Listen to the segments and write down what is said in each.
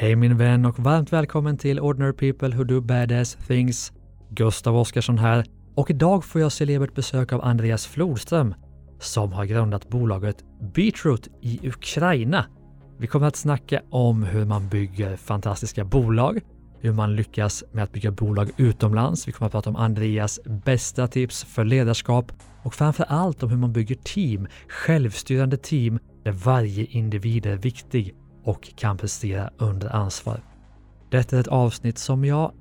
Hej min vän och varmt välkommen till Ordinary People Who Do Badass Things. Gustav Oskarsson här och idag får jag celebert besök av Andreas Flodström som har grundat bolaget Beetroot i Ukraina. Vi kommer att snacka om hur man bygger fantastiska bolag, hur man lyckas med att bygga bolag utomlands. Vi kommer att prata om Andreas bästa tips för ledarskap och framför allt om hur man bygger team, självstyrande team där varje individ är viktig och kan prestera under ansvar. Detta är ett avsnitt som jag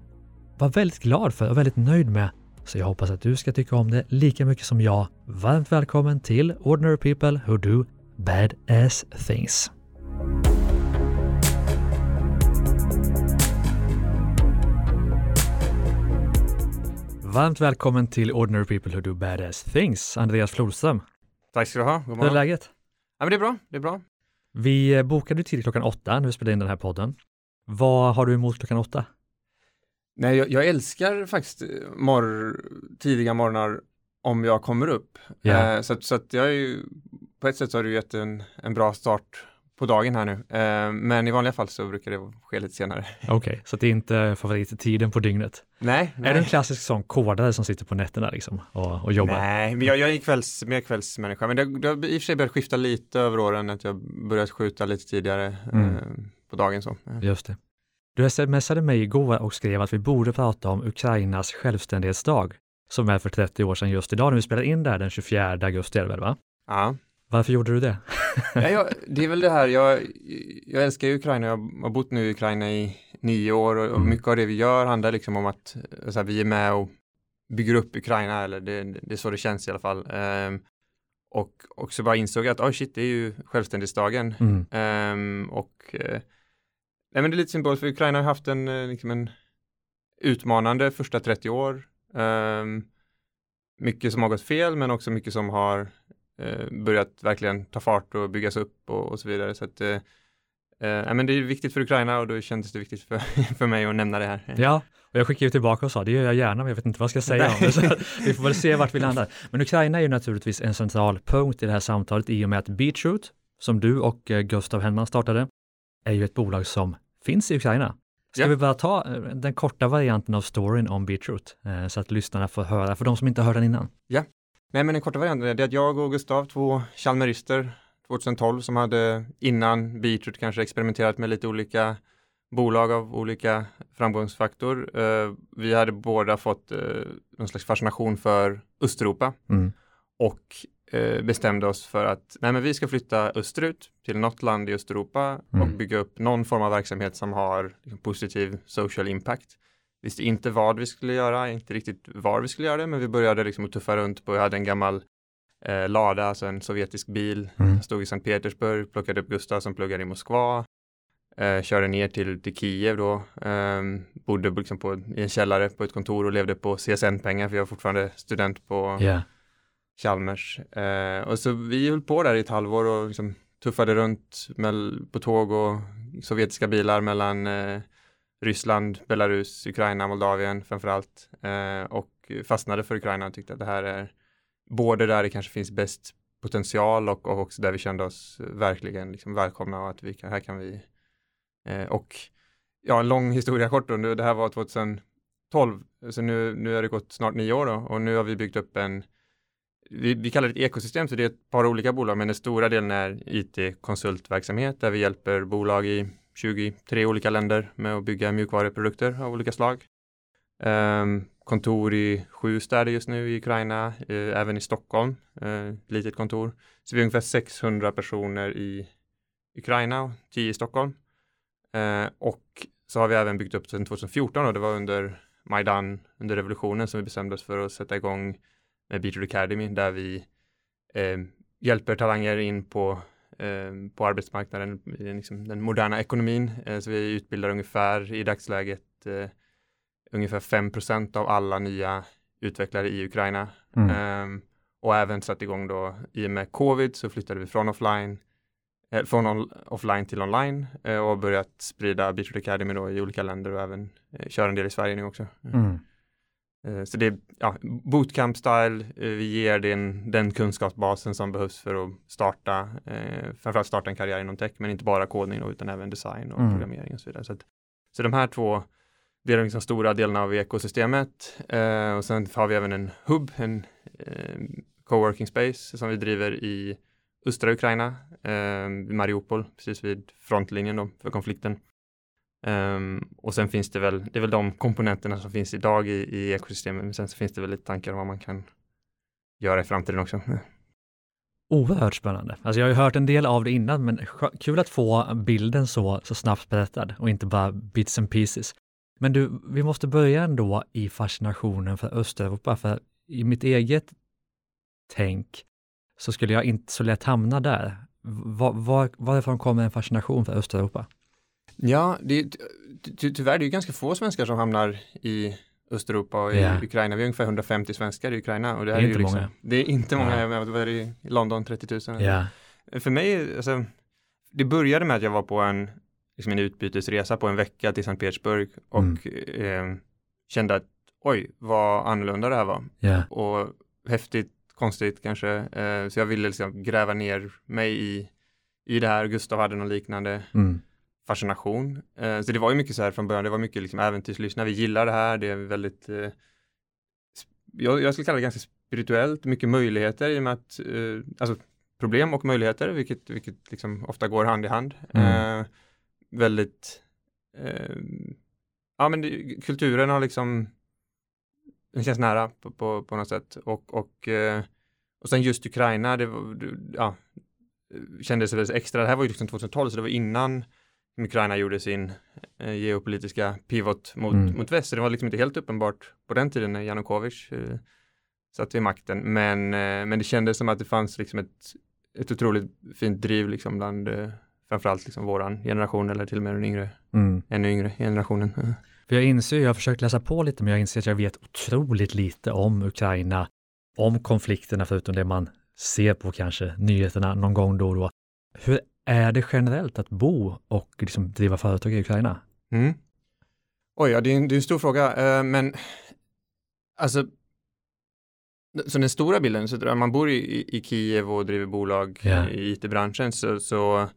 var väldigt glad för och väldigt nöjd med, så jag hoppas att du ska tycka om det lika mycket som jag. Varmt välkommen till Ordinary People Who Do Badass Things. Varmt välkommen till Ordinary People Who Do Badass Things, Andreas Flodström. Tack ska du ha. God Hur är morgon. läget? Ja, men det är bra. Det är bra. Vi eh, bokade tid klockan åtta när vi spelade in den här podden. Vad har du emot klockan åtta? Nej, jag, jag älskar faktiskt mor tidiga morgnar om jag kommer upp. Ja. Eh, så så att jag är ju, på ett sätt så har du gett en, en bra start på dagen här nu. Eh, men i vanliga fall så brukar det ske lite senare. Okej, så det är inte favorittiden på dygnet? Nej, nej. Är du en klassisk sån kodare som sitter på nätterna liksom och, och jobbar? Nej, men jag, jag är kvälls, mer kvällsmänniska. Men det, det har i och för sig börjat skifta lite över åren. Att jag börjat skjuta lite tidigare Mm. eh, på dagen så. Just det. Du smsade mig igår och skrev att vi borde prata om Ukrainas självständighetsdag som är för 30 år sedan just idag när vi spelar in det här den 24 augusti är det väl va? Ja. Varför gjorde du det? Ja, jag, det är väl det här, jag, jag älskar ju Ukraina, jag har bott nu i Ukraina i nio år och, och Mm. mycket av det vi gör handlar liksom om att här, vi är med och bygger upp Ukraina, eller det, det är så det känns i alla fall. Ehm, och också bara insåg att, oh shit, det är ju självständighetsdagen. Mm. Ehm, och eh, nej, men det är lite symboliskt, för Ukraina har haft en, eh, liksom en utmanande första 30 år. Ehm, mycket som har gått fel, men också mycket som har börjat verkligen ta fart och byggas upp och, och så vidare. Så att, eh, eh, ja, men det är viktigt för Ukraina och då kändes det viktigt för, för mig att nämna det här. Ja, och jag skickade ju tillbaka och sa det gör jag gärna, men jag vet inte vad jag ska säga om det. Så vi får väl se vart vi landar. Men Ukraina är ju naturligtvis en central punkt i det här samtalet i och med att Beatroot, som du och eh, Gustav Hellman startade, är ju ett bolag som finns i Ukraina. Ska Ja. vi bara ta eh, den korta varianten av storyn om Beatroot eh, så att lyssnarna får höra, för de som inte har hört den innan. Nej, men den korta varianten är att jag och Gustav, två Chalmerister 2012 som hade innan Beatroot kanske experimenterat med lite olika bolag av olika framgångsfaktor. Eh, vi hade båda fått eh, någon slags fascination för Östeuropa Mm. och eh, bestämde oss för att nej, men vi ska flytta österut till något land i Östeuropa och Mm. bygga upp någon form av verksamhet som har liksom, positiv social impact. Visste inte vad vi skulle göra, inte riktigt var vi skulle göra det, men vi började liksom att tuffa runt på, jag hade en gammal eh, Lada, alltså en sovjetisk bil, Mm. stod i Sankt Petersburg, plockade upp Gustav som pluggade i Moskva, eh, körde ner till, till Kiev då, ehm, bodde liksom på, i en källare på ett kontor och levde på CSN-pengar, för jag är fortfarande student på Ja. Chalmers. Eh, och så vi höll på där i ett halvår och liksom tuffade runt mell- på tåg och sovjetiska bilar mellan eh, Ryssland, Belarus, Ukraina, Moldavien framförallt. Eh, och fastnade för Ukraina och tyckte att det här är både där det kanske finns bäst potential och, och också där vi kände oss verkligen liksom välkomna och att vi kan, här kan vi eh, och ja, en lång historia kort då, nu, det här var 2012 så nu, nu har det gått snart nio år då och nu har vi byggt upp en vi, vi kallar det ett ekosystem, så det är ett par olika bolag, men den stora delen är IT-konsultverksamhet där vi hjälper bolag i 23 olika länder med att bygga mjukvaruprodukter av olika slag. Ehm, kontor i sju städer just nu i Ukraina, eh, även i Stockholm, eh, litet kontor. Så vi är ungefär 600 personer i Ukraina och 10 i Stockholm. Eh, och så har vi även byggt upp sedan 2014 och det var under Majdan, under revolutionen som vi bestämde oss för att sätta igång med Beatroot Academy där vi eh, hjälper talanger in på, på arbetsmarknaden i liksom den moderna ekonomin. Eh, så vi utbildar ungefär i dagsläget eh, ungefär 5% av alla nya utvecklare i Ukraina. Mm. Ehm, och även satt igång då i och med covid så flyttade vi från offline eh, från on- offline till online eh, och börjat sprida Beatroot Academy då i olika länder och även eh, köra en del i Sverige nu också. Mm. Eh, så det är ja, bootcamp style, eh, vi ger den, den kunskapsbasen som behövs för att starta, eh, framförallt starta en karriär inom tech, men inte bara kodning då, utan även design och mm. programmering och så vidare. Så, att, så de här två, det är de liksom stora delarna av ekosystemet eh, och sen har vi även en hub, en eh, coworking space som vi driver i östra Ukraina, eh, Mariupol, precis vid frontlinjen då för konflikten. Um, och sen finns det väl, det är väl de komponenterna som finns idag i, i ekosystemet, men sen så finns det väl lite tankar om vad man kan göra i framtiden också. Oerhört spännande. Alltså jag har ju hört en del av det innan, men kul att få bilden så, så snabbt berättad och inte bara bits and pieces. Men du, vi måste börja ändå i fascinationen för Östeuropa, för i mitt eget tänk så skulle jag inte så lätt hamna där. Var, var, varifrån kommer en fascination för Östeuropa? Ja, det, ty, tyvärr det är ganska få svenskar som hamnar i Östeuropa och i yeah. Ukraina. Vi är ungefär 150 svenskar i Ukraina. Och det, det är, inte liksom, många. Det är inte många, ja. är det i London 30 000? Yeah. För mig, alltså, det började med att jag var på en, liksom en utbytesresa på en vecka till Sankt Petersburg och mm. eh, kände att oj, vad annorlunda det här var. Yeah. Och häftigt, konstigt kanske. Eh, så jag ville liksom gräva ner mig i, i det här. Gustav hade något liknande. Mm fascination. Eh, så det var ju mycket så här från början, det var mycket liksom äventyrslyssna, vi gillar det här, det är väldigt, eh, jag, jag skulle kalla det ganska spirituellt, mycket möjligheter i och med att, eh, alltså problem och möjligheter, vilket, vilket liksom ofta går hand i hand. Mm. Eh, väldigt, eh, ja men det, kulturen har liksom, den känns nära på, på, på något sätt och, och, eh, och sen just Ukraina, det var, ja, kändes väldigt extra, det här var ju liksom 2012 så det var innan Ukraina gjorde sin eh, geopolitiska pivot mot, mm. mot väst. Så det var liksom inte helt uppenbart på den tiden när Janukovic eh, satt vid makten. Men, eh, men det kändes som att det fanns liksom ett, ett otroligt fint driv liksom bland eh, framförallt liksom våran generation eller till och med den yngre, mm. ännu yngre generationen. För jag inser, jag har försökt läsa på lite, men jag inser att jag vet otroligt lite om Ukraina, om konflikterna förutom det man ser på kanske nyheterna någon gång då och då. Hur är det generellt att bo och liksom driva företag i Ukraina? Mm. Oj, ja, det är, en, det är en stor fråga, uh, men alltså så den stora bilden, så om man bor i, i Kiev och driver bolag yeah. i IT-branschen så, så,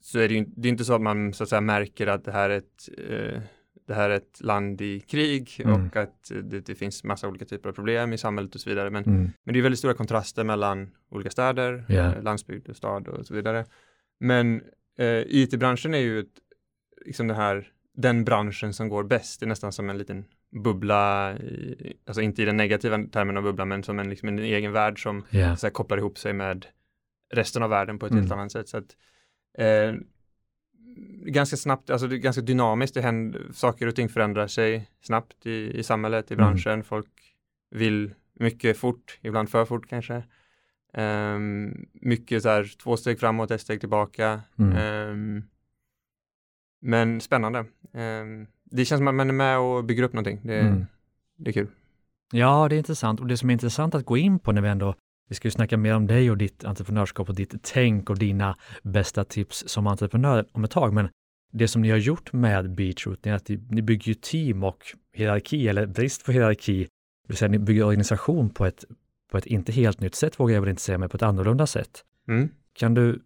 så, är det ju det är inte så att man så att säga märker att det här är ett, uh, det här är ett land i krig mm. och att det, det, finns massa olika typer av problem i samhället och så vidare. Men, mm. men det är väldigt stora kontraster mellan olika städer, yeah. landsbygd och stad och så vidare. Men eh, IT-branschen är ju ett, liksom det här, den branschen som går bäst. Det är nästan som en liten bubbla, i, alltså inte i den negativa termen av bubbla, men som en, liksom en egen värld som yeah. så här, kopplar ihop sig med resten av världen på ett Mm. helt annat sätt. Så att, eh, ganska snabbt, alltså det är ganska dynamiskt, det händer, saker och ting förändrar sig snabbt i, i samhället, i Mm. branschen, folk vill mycket fort, ibland för fort kanske. Um, mycket så här två steg framåt, ett steg tillbaka. Mm. Um, men spännande. Um, det känns som att man är med och bygger upp någonting. Det, Mm. det är kul. Ja, det är intressant och det som är intressant att gå in på när vi ändå vi ska ju snacka mer om dig och ditt entreprenörskap och ditt tänk och dina bästa tips som entreprenör om ett tag. Men det som ni har gjort med Beatroot är att ni bygger ju team och hierarki eller brist på hierarki. Det vill säga ni bygger organisation på ett, på ett inte helt nytt sätt vågar jag väl inte säga, men på ett annorlunda sätt. Mm. Kan du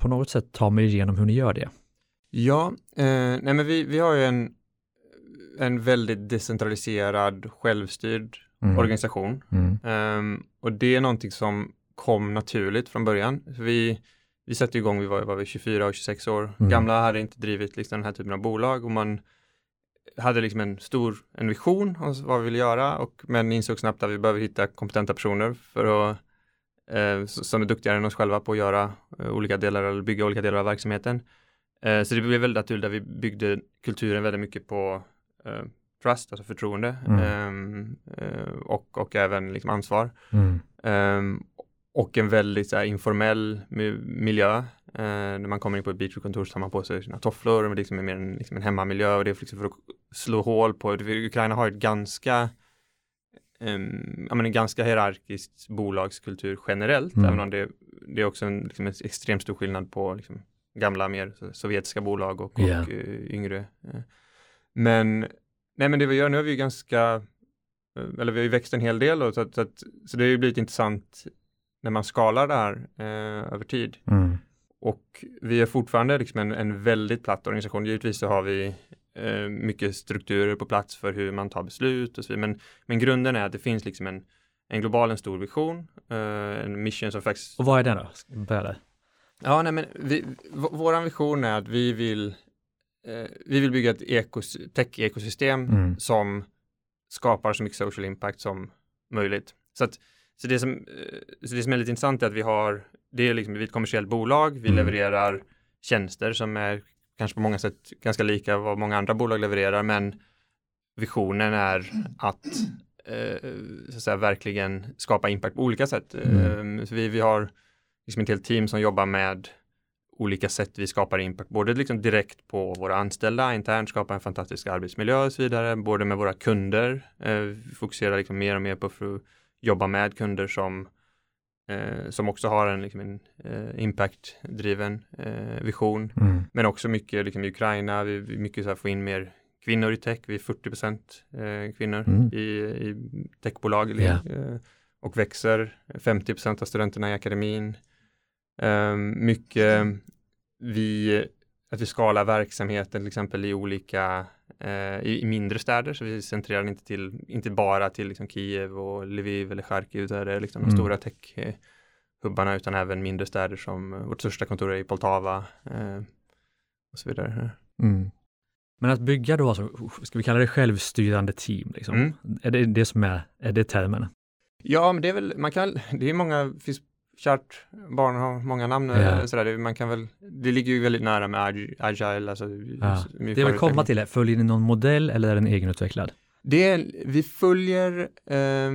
på något sätt ta mig igenom hur ni gör det? Ja, eh, nej men vi, vi har ju en, en väldigt decentraliserad, självstyrd Mm. organisation. Mm. Um, och det är någonting som kom naturligt från början. Vi, vi satte igång, vi var, var vi 24 och 26 år Mm. gamla, hade inte drivit liksom den här typen av bolag och man hade liksom en stor en vision om vad vi ville göra och men insåg snabbt att vi behöver hitta kompetenta personer för att eh, som är duktigare än oss själva på att göra eh, olika delar eller bygga olika delar av verksamheten. Eh, så det blev väldigt naturligt att vi byggde kulturen väldigt mycket på eh, trust, alltså förtroende Mm. ehm, eh, och, och även liksom ansvar. Mm. Ehm, och en väldigt så här, informell mi- miljö. Eh, när man kommer in på ett Beatrut-kontor så tar man på sig sina tofflor, men liksom är mer en, liksom en hemmamiljö och det är liksom för att slå hål på, Ukraina har ett ganska um, ja, men en ganska hierarkisk bolagskultur generellt, Mm. även om det, det är också en, liksom en extremt stor skillnad på liksom, gamla mer sovjetiska bolag och, Ja. och eh, yngre. eh. Men, nej men det vi gör nu är vi ganska eh, eller vi har ju växt en hel del och så, så, att, så det har ju blivit intressant när man skalar det här över tid. Mm. Och vi är fortfarande liksom en, en väldigt platt organisation. Givetvis så har vi eh, mycket strukturer på plats för hur man tar beslut och så vidare. Men, men grunden är att det finns liksom en, en global, en stor vision, eh, en mission som faktiskt... Och vad är den då? Börja där? Ja, nej men vi, v- våran vision är att vi vill, eh, vi vill bygga ett ekos, tech-ekosystem Mm. som skapar så mycket social impact som möjligt. Så, att, så, det som, eh, så det som är lite intressant är att vi har, det är liksom vi är ett kommersiellt bolag, vi Mm. levererar tjänster som är kanske på många sätt ganska lika vad många andra bolag levererar, men visionen är att, eh, så att säga, verkligen skapa impact på olika sätt. Mm. Eh, så vi, vi har liksom ett helt team som jobbar med olika sätt vi skapar impact, både liksom direkt på våra anställda, internt skapa en fantastisk arbetsmiljö och så vidare, både med våra kunder, eh, vi fokuserar liksom mer och mer på jobba med kunder som eh, som också har en, liksom en eh, impact-driven eh, vision, Mm. men också mycket liksom, i Ukraina, vi, mycket så här, få in mer kvinnor i tech, vi är 40 procent eh, kvinnor Mm. i, i techbolag Ja. eh, och växer, 50 procent av studenterna i akademin. Um, mycket vi, att vi skalar verksamheten till exempel i olika, eh, i, i mindre städer, så vi centrerar inte till, inte bara till liksom Kiev och Lviv eller Charkiv, där det är liksom de Mm. stora tech-hubbarna, utan även mindre städer som vårt största kontor är i Poltava eh, och så vidare. Mm. Men att bygga då, alltså, ska vi kalla det självstyrande team? Liksom? Mm. Är det det som är, är det termen? Ja, men det är väl, man kan, det är många, finns kärt barn har många namn, yeah. sådär, det- man kan väl, det ligger ju väldigt nära med ag- agile, alltså Ja. Det jag vill komma till är, följer ni någon modell eller är den egenutvecklad? Det är, vi följer, eh,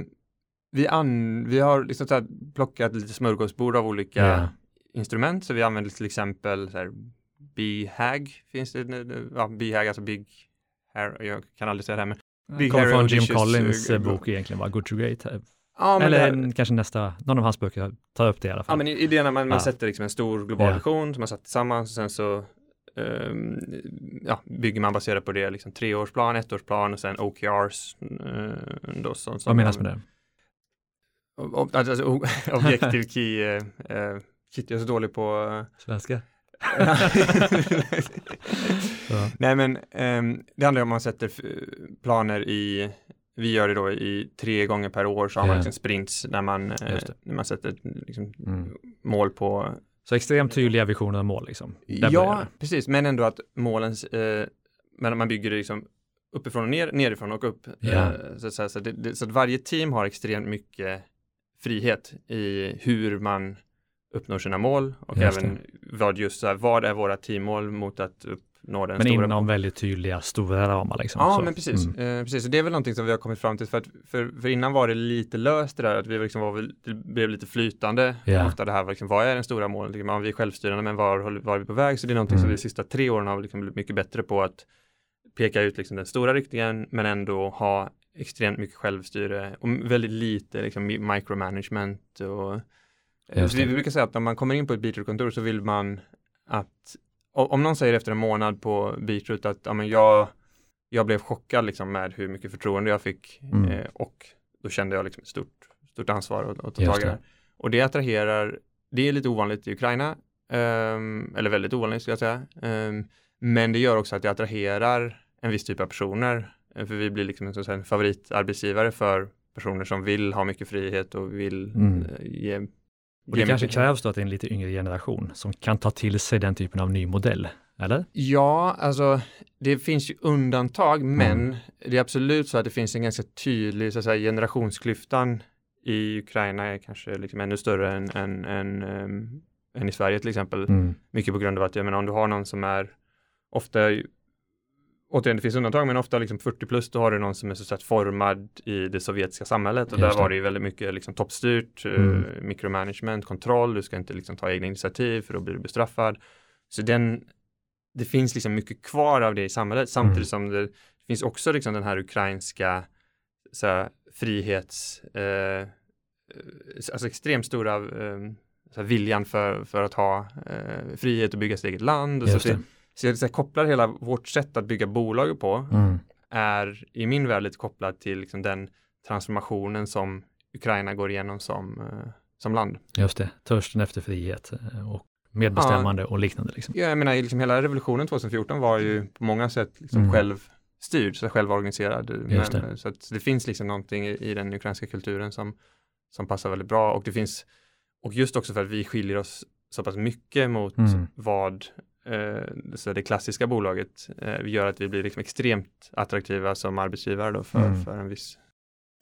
vi, an, vi har liksom så plockat lite smörgåsbord av olika Ja. instrument, så vi använder till exempel så här, BHAG, finns det, ja, BHAG, alltså Big Hair, jag kan aldrig säga det här, men Big Kommer från Jim Collins eh, eh, bok egentligen, var Good to Great. Ja, men eller här- kanske nästa, någon av hans böcker tar upp det i alla Ja, fall. men i- idén är att man, man Ja. sätter liksom en stor global Ja. vision som man satt tillsammans och sen så ehm, ja, bygger man baserat på det, liksom treårsplan, ettårsplan och sen OKRs. eh, då, som Vad menas med det? Ob- Alltså, o- objective key, eh, eh, shit jag är så dålig på eh, Svenska? Ja. Nej men ehm, det handlar om att man sätter planer i, vi gör det då i tre gånger per år så har man liksom sprints där man, eh, när man sätter liksom, Mm. mål på Så extremt tydliga visioner och mål liksom. Där Ja, precis, men ändå att målen, eh, men man bygger det liksom uppifrån och ner, nerifrån och upp. Eh, så, så, så, det, det, så att varje team har extremt mycket frihet i hur man uppnår sina mål och Just även vad just så här, vad är våra teammål mot att uppnå den Men stora inom väldigt tydliga, stora ramar liksom. Ja, Så, men precis. mm. Eh, precis. Och det är väl någonting som vi har kommit fram till för att för, för innan var det lite löst det där att vi liksom var, det blev lite flytande. Ofta det här liksom, vad är den stora målen? Liksom, ja, vi är självstyrande men var, var är vi på väg? Så det är någonting som Mm. vi de sista tre åren har liksom blivit mycket bättre på att peka ut liksom den stora riktningen men ändå ha extremt mycket självstyre och väldigt lite liksom, micromanagement och Just vi, brukar säga att när man kommer in på ett Beatroot-kontor så vill man att om någon säger efter en månad på Beatroot att ja, men jag, jag blev chockad liksom med hur mycket förtroende jag fick Mm. eh, och då kände jag liksom ett stort, stort ansvar att, att ta Just tag i det. Och det attraherar, det är lite ovanligt i Ukraina, ehm, eller väldigt ovanligt skulle jag säga, Ehm, men det gör också att det attraherar en viss typ av personer, eh, för vi blir liksom en, en favoritarbetsgivare för personer som vill ha mycket frihet och vill Mm. eh, ge Och det kanske krävs då att det är en lite yngre generation som kan ta till sig den typen av ny modell, eller? Ja, alltså det finns ju undantag, Mm. men det är absolut så att det finns en ganska tydlig så att säga, generationsklyftan i Ukraina är kanske liksom ännu större än, än, än, ehm, än i Sverige till exempel. Mm. Mycket på grund av att, jag menar, om du har någon som är ofta, återigen det finns undantag, men ofta liksom 40 plus, då har du någon som är så att formad i det sovjetiska samhället och Just där det. var det ju väldigt mycket liksom toppstyrt, eh, Mm. mikromanagement, kontroll, du ska inte liksom ta egna initiativ för då blir du bestraffad. Så den, det finns liksom mycket kvar av det i samhället samtidigt Mm. som det finns också liksom den här ukrainska så här, frihets, eh, alltså extremt stora eh, så här, viljan för, för att ha eh, frihet och bygga sitt eget land. Och så, Just det, det. Så jag kopplar hela vårt sätt att bygga bolag på Mm. är i min värld lite kopplat till liksom den transformationen som Ukraina går igenom som, eh, som land. Just det, törsten efter frihet eh, och medbestämmande ja, och liknande. Liksom. Ja, jag menar, liksom hela revolutionen 2014 var ju på många sätt liksom mm. självstyrd, så självorganiserad. Men, det. Så det finns liksom någonting i, i den ukrainska kulturen som, som passar väldigt bra och det finns, och just också för att vi skiljer oss så pass mycket mot mm. vad så det klassiska bolaget eh, gör att vi blir liksom extremt attraktiva som arbetsgivare då för, mm. för en viss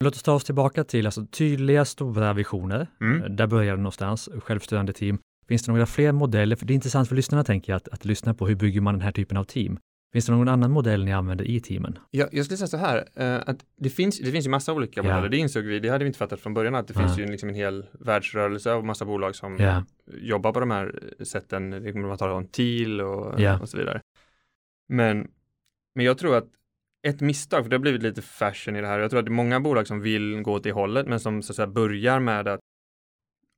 Låt oss ta oss tillbaka till alltså, tydliga stora visioner. Mm. Eh, där börjar det någonstans, självstyrande team. Finns det några fler modeller? För det är intressant för lyssnarna tänker jag att, att lyssna på hur bygger man den här typen av team. Finns det någon annan modell ni använder i teamen? Ja, jag skulle säga så här, uh, att det finns, det finns ju massa olika modeller, det insåg vi, det hade vi inte fattat från början, att det ja. finns ju liksom en hel världsrörelse och massa bolag som ja. jobbar på de här sätten, man talar om TIL och, och så vidare. Men, men jag tror att ett misstag, för det har blivit lite fashion i det här, jag tror att det är många bolag som vill gå åt det hållet, men som så att säga börjar med att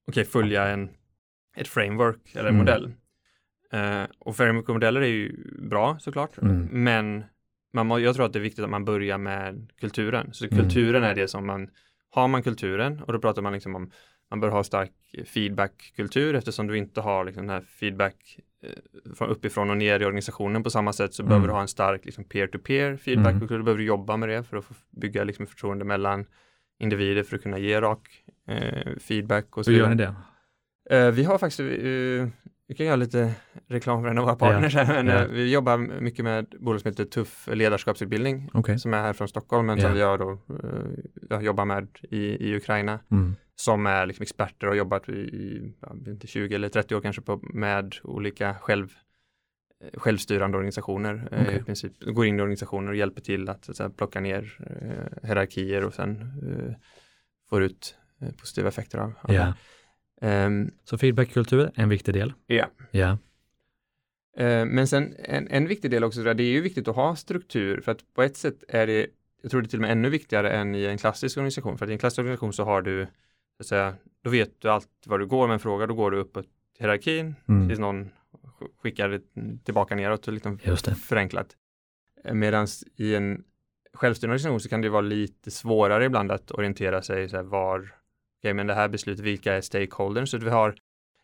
okay, följa en, ett framework eller en mm. modell. Uh, och framework-modeller är ju bra såklart, mm. men man må, jag tror att det är viktigt att man börjar med kulturen. Så mm. kulturen är det som man, har man kulturen och då pratar man liksom om, man bör ha stark feedback-kultur eftersom du inte har liksom den här feedback eh, från uppifrån och ner i organisationen på samma sätt så mm. behöver du ha en stark liksom, peer-to-peer feedback-kultur. Mm. Du behöver jobba med det för att bygga liksom, förtroende mellan individer för att kunna ge rak eh, feedback. Och så Hur gör ni det? Uh, vi har faktiskt, uh, vi kan göra lite reklam för en av våra partners ja. men ja. vi jobbar mycket med bolag som heter Tuff ledarskapsutbildning okay. som är här från Stockholm men ja. som vi gör då, uh, jobbar med i, i Ukraina. Mm. Som är liksom experter och har jobbat i, i 20 eller 30 år kanske på, med olika själv, självstyrande organisationer. Okay. I princip går in i organisationer och hjälper till att, att, att plocka ner hierarkier och sen får ut positiva effekter av, av det. Um, så feedbackkultur är en viktig del. Ja. ja. Uh, men sen en, en viktig del också, det är ju viktigt att ha struktur för att på ett sätt är det, jag tror det är till och med ännu viktigare än i en klassisk organisation. För att i en klassisk organisation så har du, så att säga, då vet du allt vad du går med en fråga, då går du uppåt hierarkin mm. tills någon skickar tillbaka neråt, liksom Just det. förenklat. Eh, Medan i en självstyrande organisation så kan det vara lite svårare ibland att orientera sig så här, var okay, men det här beslutet, vilka är stakeholders? Så vi har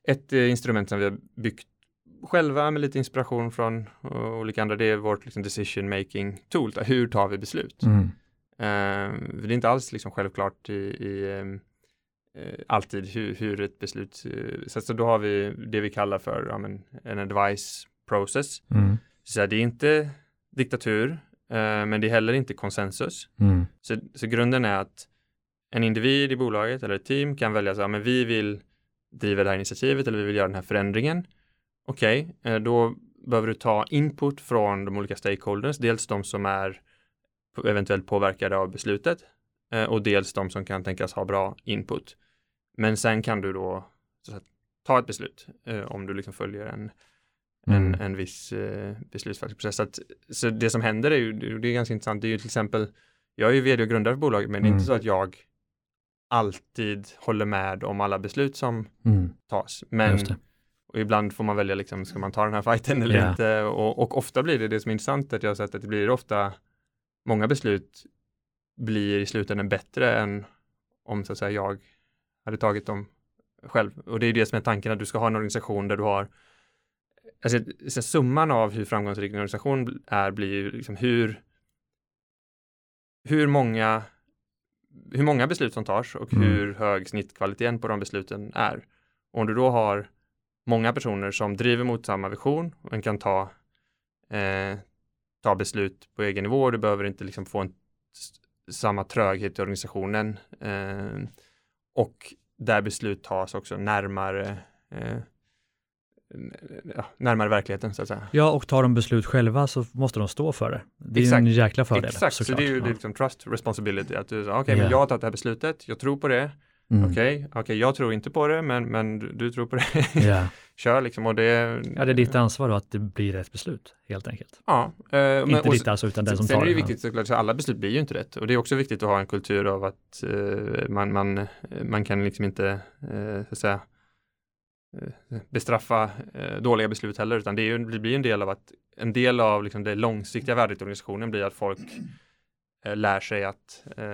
ett eh, instrument som vi har byggt själva med lite inspiration från olika andra. Det är vårt liksom, decision making tool. Hur tar vi beslut? Mm. Uh, det är inte alls liksom, självklart i, i uh, alltid hur, hur, ett beslut, uh, så, så då har vi det vi kallar för ja, men, en advice process. Mm. Så det är inte diktatur, men det är heller inte konsensus. Mm. Så, så grunden är att en individ i bolaget eller ett team kan välja så här, men vi vill driva det här initiativet eller vi vill göra den här förändringen. Okej, okay, eh, då behöver du ta input från de olika stakeholders, dels de som är eventuellt påverkade av beslutet eh, och dels de som kan tänkas ha bra input. Men sen kan du då här, ta ett beslut eh, om du liksom följer en, mm. en, en viss beslutsprocess. Så, att, så det som händer är ju, det är ganska intressant, det är ju till exempel, jag är ju vd och grundare för bolaget, men det är inte mm. så att jag alltid håller med om alla beslut som mm. tas. Men och ibland får man välja, liksom, ska man ta den här fighten eller yeah. inte? Och, och, ofta blir det det som är intressant, att jag har sett att det blir ofta, många beslut blir i slutändan bättre än om så att säga jag hade tagit dem själv. Och det är det som är tanken, att du ska ha en organisation där du har Alltså, summan av hur framgångsrik en organisation är blir liksom hur hur många hur många beslut som tas och mm. hur hög snittkvaliteten på de besluten är. Och om du då har många personer som driver mot samma vision och kan ta, eh, ta beslut på egen nivå, du behöver inte liksom få en, samma tröghet i organisationen eh, och där beslut tas också närmare eh, ja, närmare verkligheten så att säga. Ja, och tar de beslut själva så måste de stå för det. Det är Exakt. en jäkla fördel. Exakt, såklart. så det är ju ja. liksom trust responsibility. Att du säger, okej, okay, yeah. men jag har tagit det här beslutet, jag tror på det. Mm. Okej, okay, okay, jag tror inte på det, men, men du, du tror på det. Yeah. Kör liksom och det... Ja, det är ditt ansvar då att det blir rätt beslut, helt enkelt. Ja. Eh, inte men, ditt alltså, utan den som tar det. Sen är det viktigt såklart, så alla beslut blir ju inte rätt. Och det är också viktigt att ha en kultur av att eh, man, man, man kan liksom inte, eh, så att säga, Eh, bestraffa eh, dåliga beslut heller, utan det, är det blir en del av att en del av liksom det långsiktiga värdet i organisationen blir att folk eh, lär sig att eh,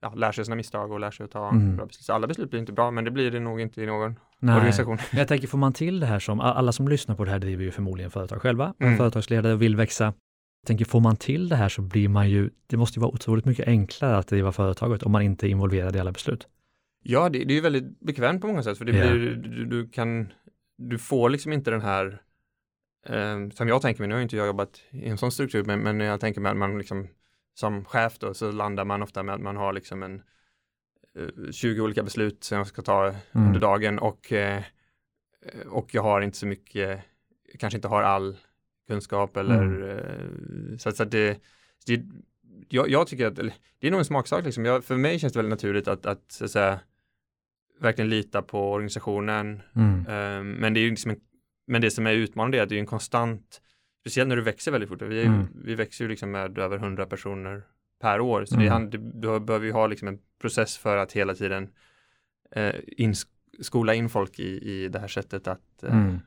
ja, lär sig sina misstag och lär sig att ta Mm. bra beslut. Så alla beslut blir inte bra, men det blir det nog inte i någon Nej. organisation. Jag tänker, får man till det här som, alla som lyssnar på det här driver ju förmodligen företag själva, Mm. företagsledare vill växa. Jag tänker, får man till det här så blir man ju, det måste ju vara otroligt mycket enklare att driva företaget om man inte är involverad i alla beslut. Ja, det, det är ju väldigt bekvämt på många sätt, för det blir, du, du kan, du får liksom inte den här, eh, som jag tänker mig, nu har inte jag jobbat i en sån struktur, men, men jag tänker mig att man liksom, som chef då, så landar man ofta med att man har liksom en eh, 20 olika beslut som jag ska ta Mm. under dagen och, eh, och jag har inte så mycket, kanske inte har all kunskap eller Mm. eh, så, att- så att det, det jag, jag tycker att, eller, det är nog en smaksak liksom. Jag, för mig känns det väldigt naturligt att, att, så att säga, verkligen lita på organisationen. Mm. Eh, men det är liksom en, men det som är utmanande är att det är en konstant, speciellt när du växer väldigt fort. Vi, är, Mm. vi växer ju liksom med över 100 personer per år. Så Mm. det, du behöver ju ha liksom en process för att hela tiden eh, in, skola in folk i, i det här sättet att eh, Mm.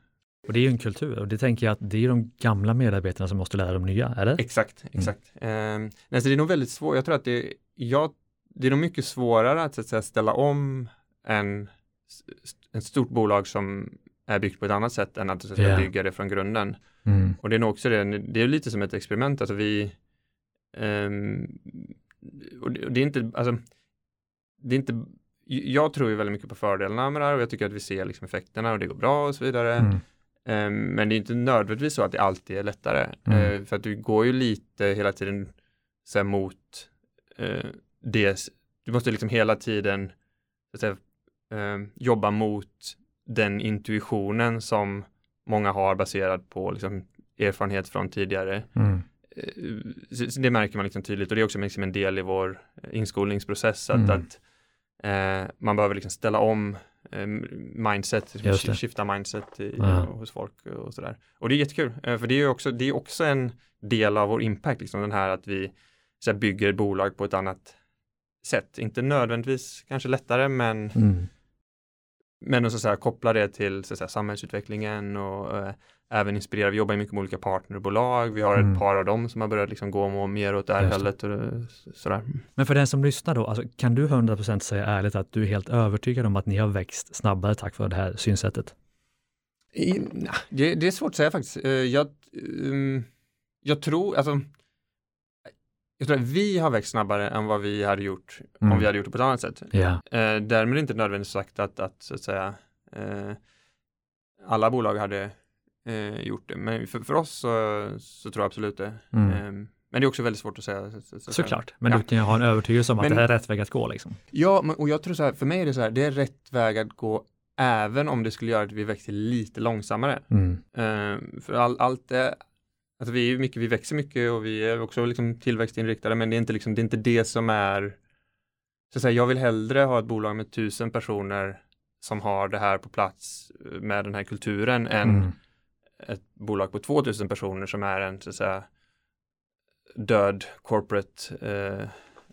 Och det är ju en kultur och det tänker jag att det är de gamla medarbetarna som måste lära de nya, eller? Exakt, exakt. Mm. nej, så det är nog väldigt svårt. Jag tror att det, jag, det är nog mycket svårare att, så att säga, ställa om en, ett stort bolag som är byggt på ett annat sätt än att, så att säga, Ja. bygga det från grunden. Mm. Och det är nog också det, det är lite som ett experiment, alltså vi ehm, och det, och det är inte, alltså det är inte, jag tror ju väldigt mycket på fördelarna med det här och jag tycker att vi ser liksom effekterna och det går bra och så vidare. Mm. Ehm, men det är inte nödvändigtvis så att det alltid är lättare. Mm. Eh, för att du går ju lite hela tiden så här, mot eh, det, du måste liksom hela tiden säga, eh, jobba mot den intuitionen som många har baserad på liksom, erfarenhet från tidigare. Mm. Eh, det märker man liksom tydligt och det är också liksom en del i vår inskolningsprocess att, Mm. att eh, man behöver liksom ställa om eh, mindset, Just det. skifta mindset i, Ja. hos folk och sådär. Och det är jättekul, eh, för det är också, det är också en del av vår impact, liksom den här att vi här, bygger bolag på ett annat sätt. Inte nödvändigtvis kanske lättare, men, Mm. Men att så att koppla det till så att samhällsutvecklingen och eh, även inspirera. Vi jobbar ju mycket med olika partnerbolag. Vi har Mm. ett par av dem som har börjat liksom gå mer åt det här hållet eh, sådär. Men för den som lyssnar då, alltså, kan du 100% säga ärligt att du är helt övertygad om att ni har växt snabbare tack vare det här synsättet? I, det, det är svårt att säga faktiskt. Eh, Jag, ehm, jag tror, alltså, jag tror att vi har växt snabbare än vad vi hade gjort Mm. om vi hade gjort det på ett annat sätt. Ja. Eh, därmed inte nödvändigtvis sagt att, att, så att säga, eh, alla bolag hade eh, gjort det. Men för, för oss så, så tror jag absolut det. Mm. Eh, men det är också väldigt svårt att säga. Så, så, så, Såklart, men Ja. du kan ju ha en övertygelse om att Men- det här är rätt väg att gå liksom. Ja, och jag tror så här, för mig är det så här, det är rätt väg att gå även om det skulle göra att vi växer lite långsammare. Mm. Eh, för all, allt är, alltså vi är mycket, vi växer mycket och vi är också liksom tillväxtinriktade, men det är inte liksom, det är inte det som är, så att säga, jag vill hellre ha ett bolag med tusen personer som har det här på plats eh, med den här kulturen än Mm. ett bolag på 2000 personer som är en, så att säga, död corporate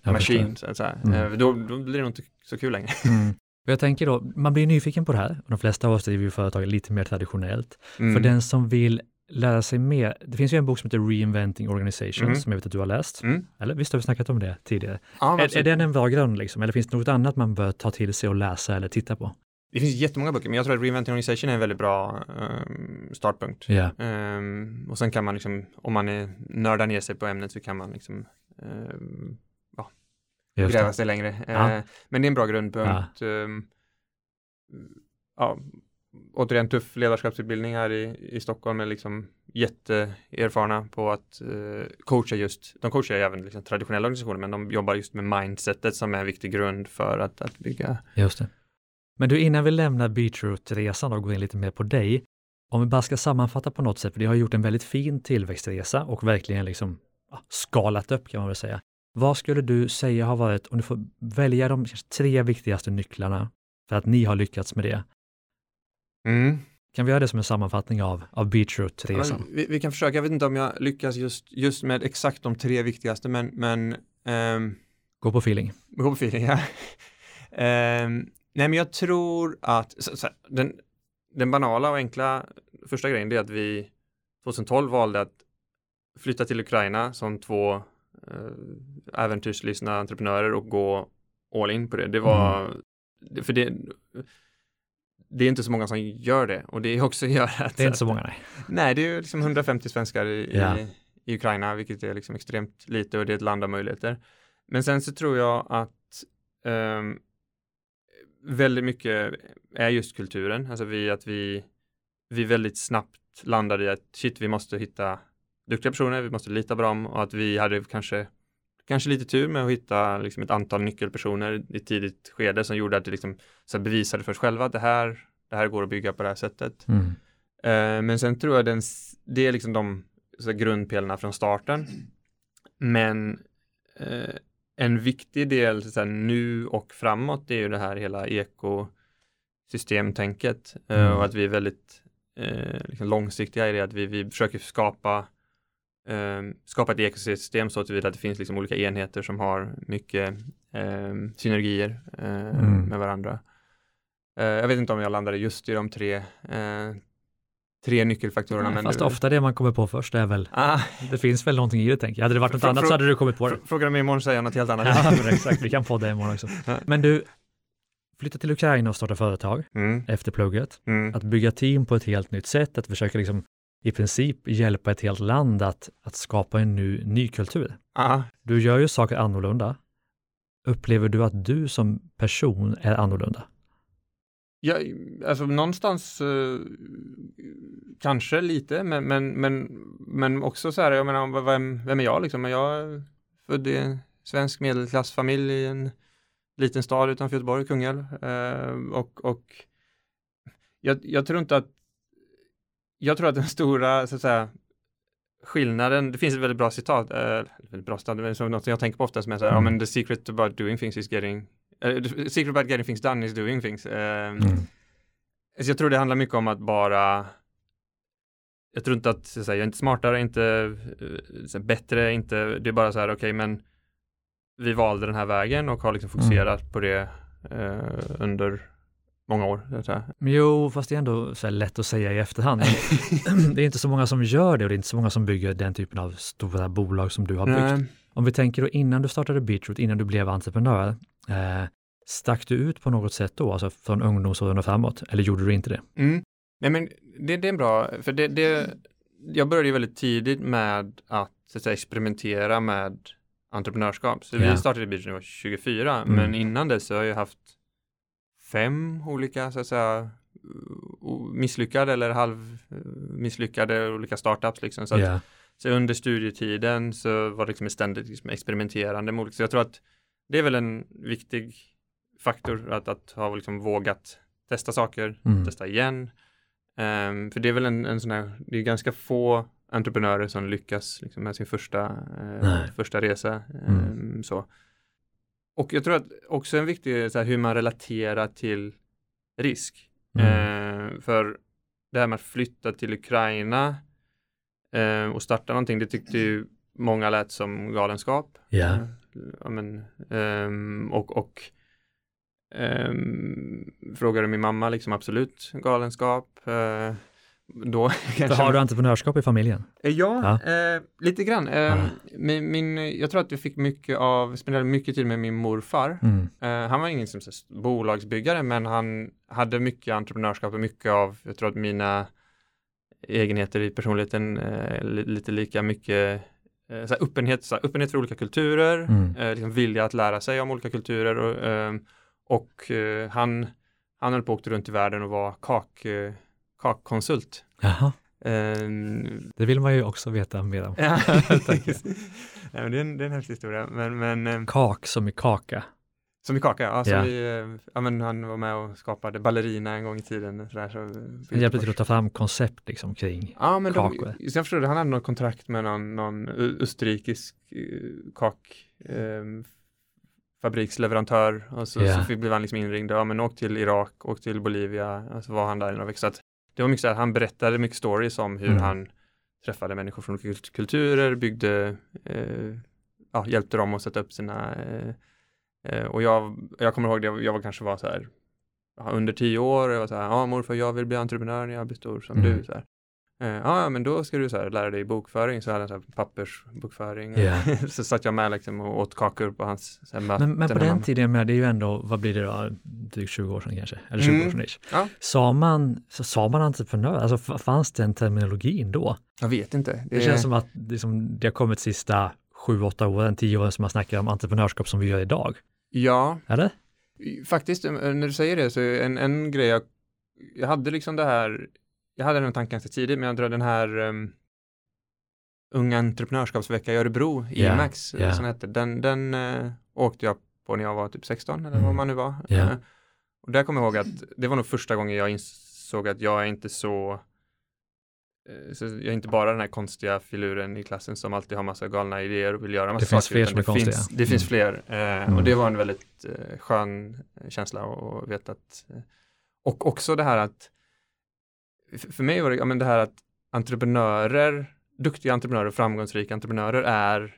eh, machine, så att säga. Mm. Eh, då, då blir det nog inte så kul längre. Mm. Jag tänker då, man blir nyfiken på det här och de flesta av oss driver ju företag lite mer traditionellt. Mm. För den som vill lära sig mer, det finns ju en bok som heter Reinventing Organizations Mhm. som jag vet att du har läst. Mm. Eller visst har vi snackat om det tidigare? Ja, Är, är den en bra grund liksom? Eller finns det något annat man bör ta till sig och läsa eller titta på? Det finns jättemånga böcker, men jag tror att Reinventing Organization är en väldigt bra ehm, startpunkt. Ja. Ehm, och sen kan man liksom, om man är, nördar ner sig på ämnet så kan man liksom ehm, Just gräva sig längre. Ja. Eh, men det är en bra grundpunkt. Ehm, ja, återigen tuff ledarskapsutbildning här i, i Stockholm är liksom jätteerfarna på att eh, coacha just, de coachar ju även liksom traditionella organisationer men de jobbar just med mindsetet som är en viktig grund för att, att bygga. Just det. Men du, innan vi lämnar beachroot-resan och går in lite mer på dig, om vi bara ska sammanfatta på något sätt, för det har gjort en väldigt fin tillväxtresa och verkligen liksom skalat upp kan man väl säga. Vad skulle du säga har varit, om du får välja de tre viktigaste nycklarna för att ni har lyckats med det? Mm. Kan vi göra det som en sammanfattning av, av Ja, men vi, vi kan försöka, jag vet inte om jag lyckas just, just med exakt de tre viktigaste men, men ehm, Gå på feeling. Gå på feeling, ja. Ehm, nej, men jag tror att så, så, den, den banala och enkla första grejen är att vi 2012 valde att flytta till Ukraina som två eh, äventyrslystna entreprenörer och gå all in på det. Det var, mm. för det, det är inte så många som gör det och det är också gör att... Det är inte så många nej. Nej, det är ju liksom 150 svenskar i, ja. i, i, Ukraina, vilket är liksom extremt lite och det är ett land av möjligheter. Men sen så tror jag att um, väldigt mycket är just kulturen, alltså vi, att vi, vi väldigt snabbt landade i att shit, vi måste hitta duktiga personer, vi måste lita på dem och att vi hade kanske kanske lite tur med att hitta liksom, ett antal nyckelpersoner i tidigt skede som gjorde att det liksom, så bevisade för oss själva att det här, det här går att bygga på det här sättet. Mm. Uh, men sen tror jag den, det är liksom de så grundpelarna från starten. Men uh, en viktig del så här, nu och framåt är ju det här hela ekosystemtänket uh, mm. och att vi är väldigt liksom långsiktiga i det, att vi, vi försöker skapa eh, skapa ett ekosystem så att det finns liksom olika enheter som har mycket eh, synergier eh, mm. med varandra. Eh, jag vet inte om jag landade just i de tre, eh, tre nyckelfaktorerna. Nej, fast du... ofta det man kommer på först är väl, ah. det finns väl någonting i det tänker jag. Hade det varit något annat så hade du kommit på det. Frågar mig imorgon säger jag något helt annat. ja, men exakt, vi kan få det imorgon också. Men du, flytta till Ukraina och starta företag mm. efter plugget, mm. att bygga team på ett helt nytt sätt, att försöka liksom i princip hjälpa ett helt land att, att skapa en ny, ny kultur. Aha. Du gör ju saker annorlunda. Upplever du att du som person är annorlunda? Ja, alltså någonstans uh, kanske lite, men, men, men, men också så här, jag menar, vem, vem är jag liksom? Jag är född i en svensk medelklassfamilj i en liten stad utanför Göteborg, Kungälv. Uh, och och jag, jag tror inte att jag tror att den stora så att säga, skillnaden, det finns ett väldigt bra citat, äh, väldigt bra citat, men som något som jag tänker på ofta som är så här, mm. ja men the secret about doing things is getting, uh, the secret about getting things done is doing things. Uh, mm. Så jag tror det handlar mycket om att bara, jag tror inte att, så att säga, jag är inte smartare, inte så bättre, inte, det är bara så här, okej okay, men vi valde den här vägen och har liksom fokuserat mm. på det under många år. Jo, fast det är ändå så lätt att säga i efterhand. det är inte så många som gör det och det är inte så många som bygger den typen av stora bolag som du har byggt. Nej. Om vi tänker då innan du startade Beatroot, innan du blev entreprenör, eh, stack du ut på något sätt då, alltså från ungdomsåren och framåt, eller gjorde du inte det? Mm. Nej, men det, det är bra, för det, det, jag började ju väldigt tidigt med att, så att säga, experimentera med entreprenörskap. Så ja. vi startade Beatroot när jag var 24, mm. men innan dess så har jag haft fem olika så att säga misslyckade eller halvmisslyckade olika startups liksom. Så, yeah. så under studietiden så var det liksom ständigt liksom experimenterande med olika, så jag tror att det är väl en viktig faktor att, att ha liksom vågat testa saker, mm. testa igen. Um, för det är väl en, en sån här, det är ganska få entreprenörer som lyckas liksom, med sin första, uh, första resa. Um, mm. så. Och jag tror att också en viktig, så här, hur man relaterar till risk. Mm. Eh, för det här med att flytta till Ukraina eh, och starta någonting, det tyckte ju många lät som galenskap. Ja. Eh, ja men, ehm, och och ehm, frågade min mamma liksom absolut galenskap. Då kanske... Har du entreprenörskap i familjen? Eh, ja, ja. Eh, lite grann. Eh, min, min, jag tror att jag fick mycket av, spenderade mycket tid med min morfar. Mm. Eh, han var ingen som, så, bolagsbyggare, men han hade mycket entreprenörskap och mycket av, jag tror att mina egenheter i personligheten eh, lite lika mycket eh, så öppenhet, så öppenhet för olika kulturer, mm. liksom vilja att lära sig om olika kulturer och, och han, han höll på att åka runt i världen och var kak kakkonsult. Jaha. Um, det vill man ju också veta mer om. ja, ja men det, är en, det är en häftig historia. Men, men, um, Kak som i kaka. Som i kaka, ja. ja. Vi, uh, ja men han var med och skapade ballerina en gång i tiden. Så där, så han hjälpte till att ta fram koncept liksom kring ja, men kakor. De, jag förstod, han hade något kontrakt med någon, någon österrikisk uh, kak um, fabriksleverantör och så, yeah. så blev han liksom inringd, ja men åk till Irak, åk till Bolivia, och så var han där i några veckor. Så att det var mycket så att han berättade mycket stories om hur mm. han träffade människor från olika kulturer, byggde, eh, ja, hjälpte dem att sätta upp sina eh, eh, och jag, jag kommer ihåg det, jag var kanske var så här under tio år, jag var så här, ja morfar jag vill bli entreprenör när jag blir stor som mm. du. Så här. Eh, Ja, men då ska du så här, lära dig bokföring, så hade han så här pappersbokföring. Ja. så satt jag med liksom och åt kakor på hans så här, möten. Men, men på med den mamma. tiden, men det är ju ändå, vad blir det då, drygt 20 år sedan kanske? Eller 20 år Mm. sedan ish. Ja. Sa man, så sa man entreprenör? Alltså fanns det en terminologin då? Jag vet inte. Det känns som att det, som, det har kommit sista 7-8 åren, 10 åren som man snackar om entreprenörskap som vi gör idag. Ja, Eller? faktiskt eh, när du säger det så en, en grej jag, jag hade liksom det här, jag hade den tanken ganska tidigt, men jag tror den här um, Unga entreprenörskapsvecka i Örebro, Ja, IMAX, ja. som hette, den, den eh, åkte jag på när jag var typ 16 eller Mm. vad man nu var. Ja. Eh, och där kommer jag ihåg att det var nog första gången jag insåg att jag är inte så eh, så jag är inte bara den här konstiga filuren i klassen som alltid har massa galna idéer och vill göra massa Det finns saker, fler utan som är det konstiga. Finns, det finns Mm. fler eh, Mm. och det var en väldigt skön känsla att veta att och också det här att för mig var det, ja, men det här att entreprenörer, duktiga entreprenörer och framgångsrika entreprenörer är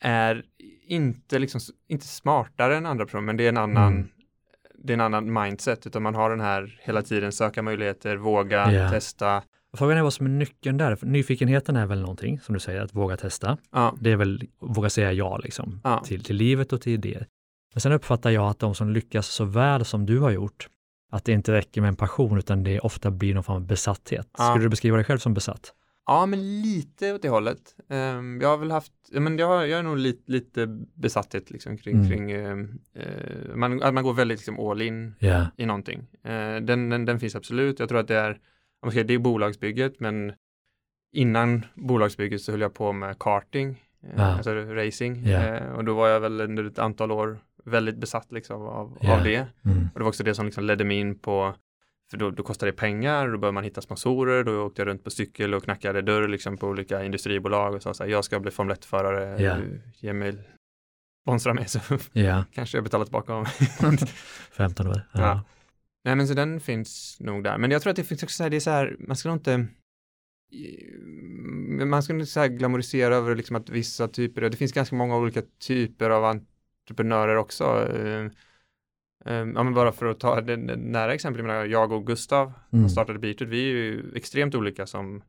är inte liksom inte smartare än andra personer, men det är en annan Mm. det är en annan mindset, utan man har den här hela tiden söka möjligheter, våga, Ja. testa. Frågan är vad som är nyckeln där. För Nyfikenheten är väl någonting, som du säger, att våga testa. Ja, Det är väl våga säga ja liksom, Ja. till, till livet och till idéer. Men sen uppfattar jag att de som lyckas så väl som du har gjort, att det inte räcker med en passion utan det ofta blir någon form av besatthet. Ja. Skulle du beskriva dig själv som besatt? ja men lite åt det hållet. Ehm, jag har väl haft, men jag, jag är nog lite, lite besatthet liksom kring, Mm. kring eh, man, att man går väldigt liksom all in Ja, i någonting. Eh, den, den, den finns absolut. Jag tror att det är, om ska det är bolagsbygget, men innan bolagsbygget så höll jag på med karting, Ja. alltså racing. Eh, och då var jag väl under ett antal år väldigt besatt liksom av, Ja. av det. mm. Och det var också det som liksom ledde mig in på, för då, då kostar det pengar, då bör man hitta sponsorer, då åkte jag runt på cykel och knackade dörr liksom på olika industribolag och sa så här, jag ska bli Formel 1-förare, Ja. ge mig, sponsra mig så ja. kanske jag betalar tillbaka av 15 år. Ja. Ja. Nej men så den finns nog där. Men jag tror att det finns också så här, det är så här, man ska nog inte man ska inte så här glamorisera över liksom att vissa typer, det finns ganska många olika typer av entreprenörer också. Eh, eh, Ja, men bara för att ta det nära exempel, jag, och Gustav Mm. som startade Beated, vi är ju extremt olika som,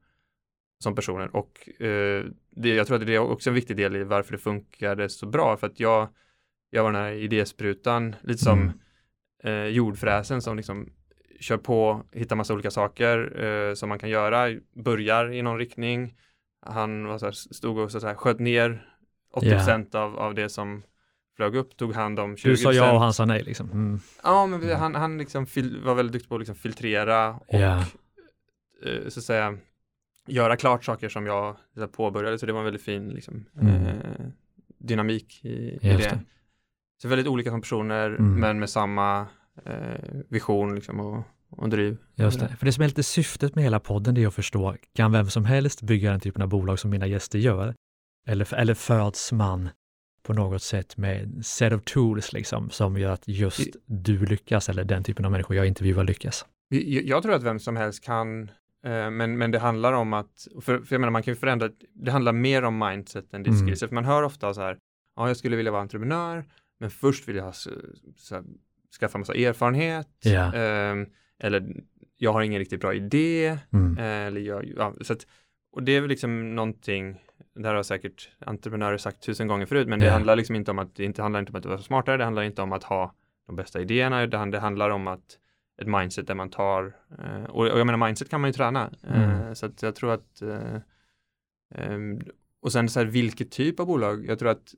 som personer och eh, det, jag tror att det är också en viktig del i varför det funkade så bra, för att jag, jag var den här idésprutan, lite som Mm. eh, jordfräsen som liksom kör på, hittar massa olika saker eh, som man kan göra, börjar i någon riktning. Han var så här, stod och så här, sköt ner 80% av, av det som flög upp, tog hand om 20%. Du sa ja och han sa nej liksom. Mm. Ja, men han, han liksom var väldigt duktig på att liksom filtrera och eh, så att säga göra klart saker som jag påbörjade, så det var en väldigt fin liksom, Mm. eh, dynamik i, i det. det. Så väldigt olika som personer, Mm. men med samma eh, vision liksom, och, och driv. Just det. För det som är lite syftet med hela podden det är att förstå, kan vem som helst bygga den typen av bolag som mina gäster gör? Eller, eller föds man på något sätt med set of tools liksom, som gör att just du lyckas eller den typen av människor jag intervjuar lyckas? Jag, tror att vem som helst kan, eh, men, men det handlar om att, för, för jag menar man kan ju förändra, det handlar mer om mindset än Mm. diskriser, för man hör ofta så här, ja jag skulle vilja vara entreprenör, men först vill jag ha, så, så här, skaffa massa erfarenhet, ehm, eller jag har ingen riktigt bra idé, Mm. eh, eller jag, ja, så att, och det är väl liksom någonting, det här har säkert entreprenörer sagt tusen gånger förut, men det Ja. handlar liksom inte om att, det inte handlar inte om att vara smartare, det handlar inte om att ha de bästa idéerna, utan det handlar om att ett mindset där man tar, eh, och, jag menar mindset kan man ju träna, eh, Mm. så att jag tror att, eh, ehm, och sen så här vilket typ av bolag, jag tror att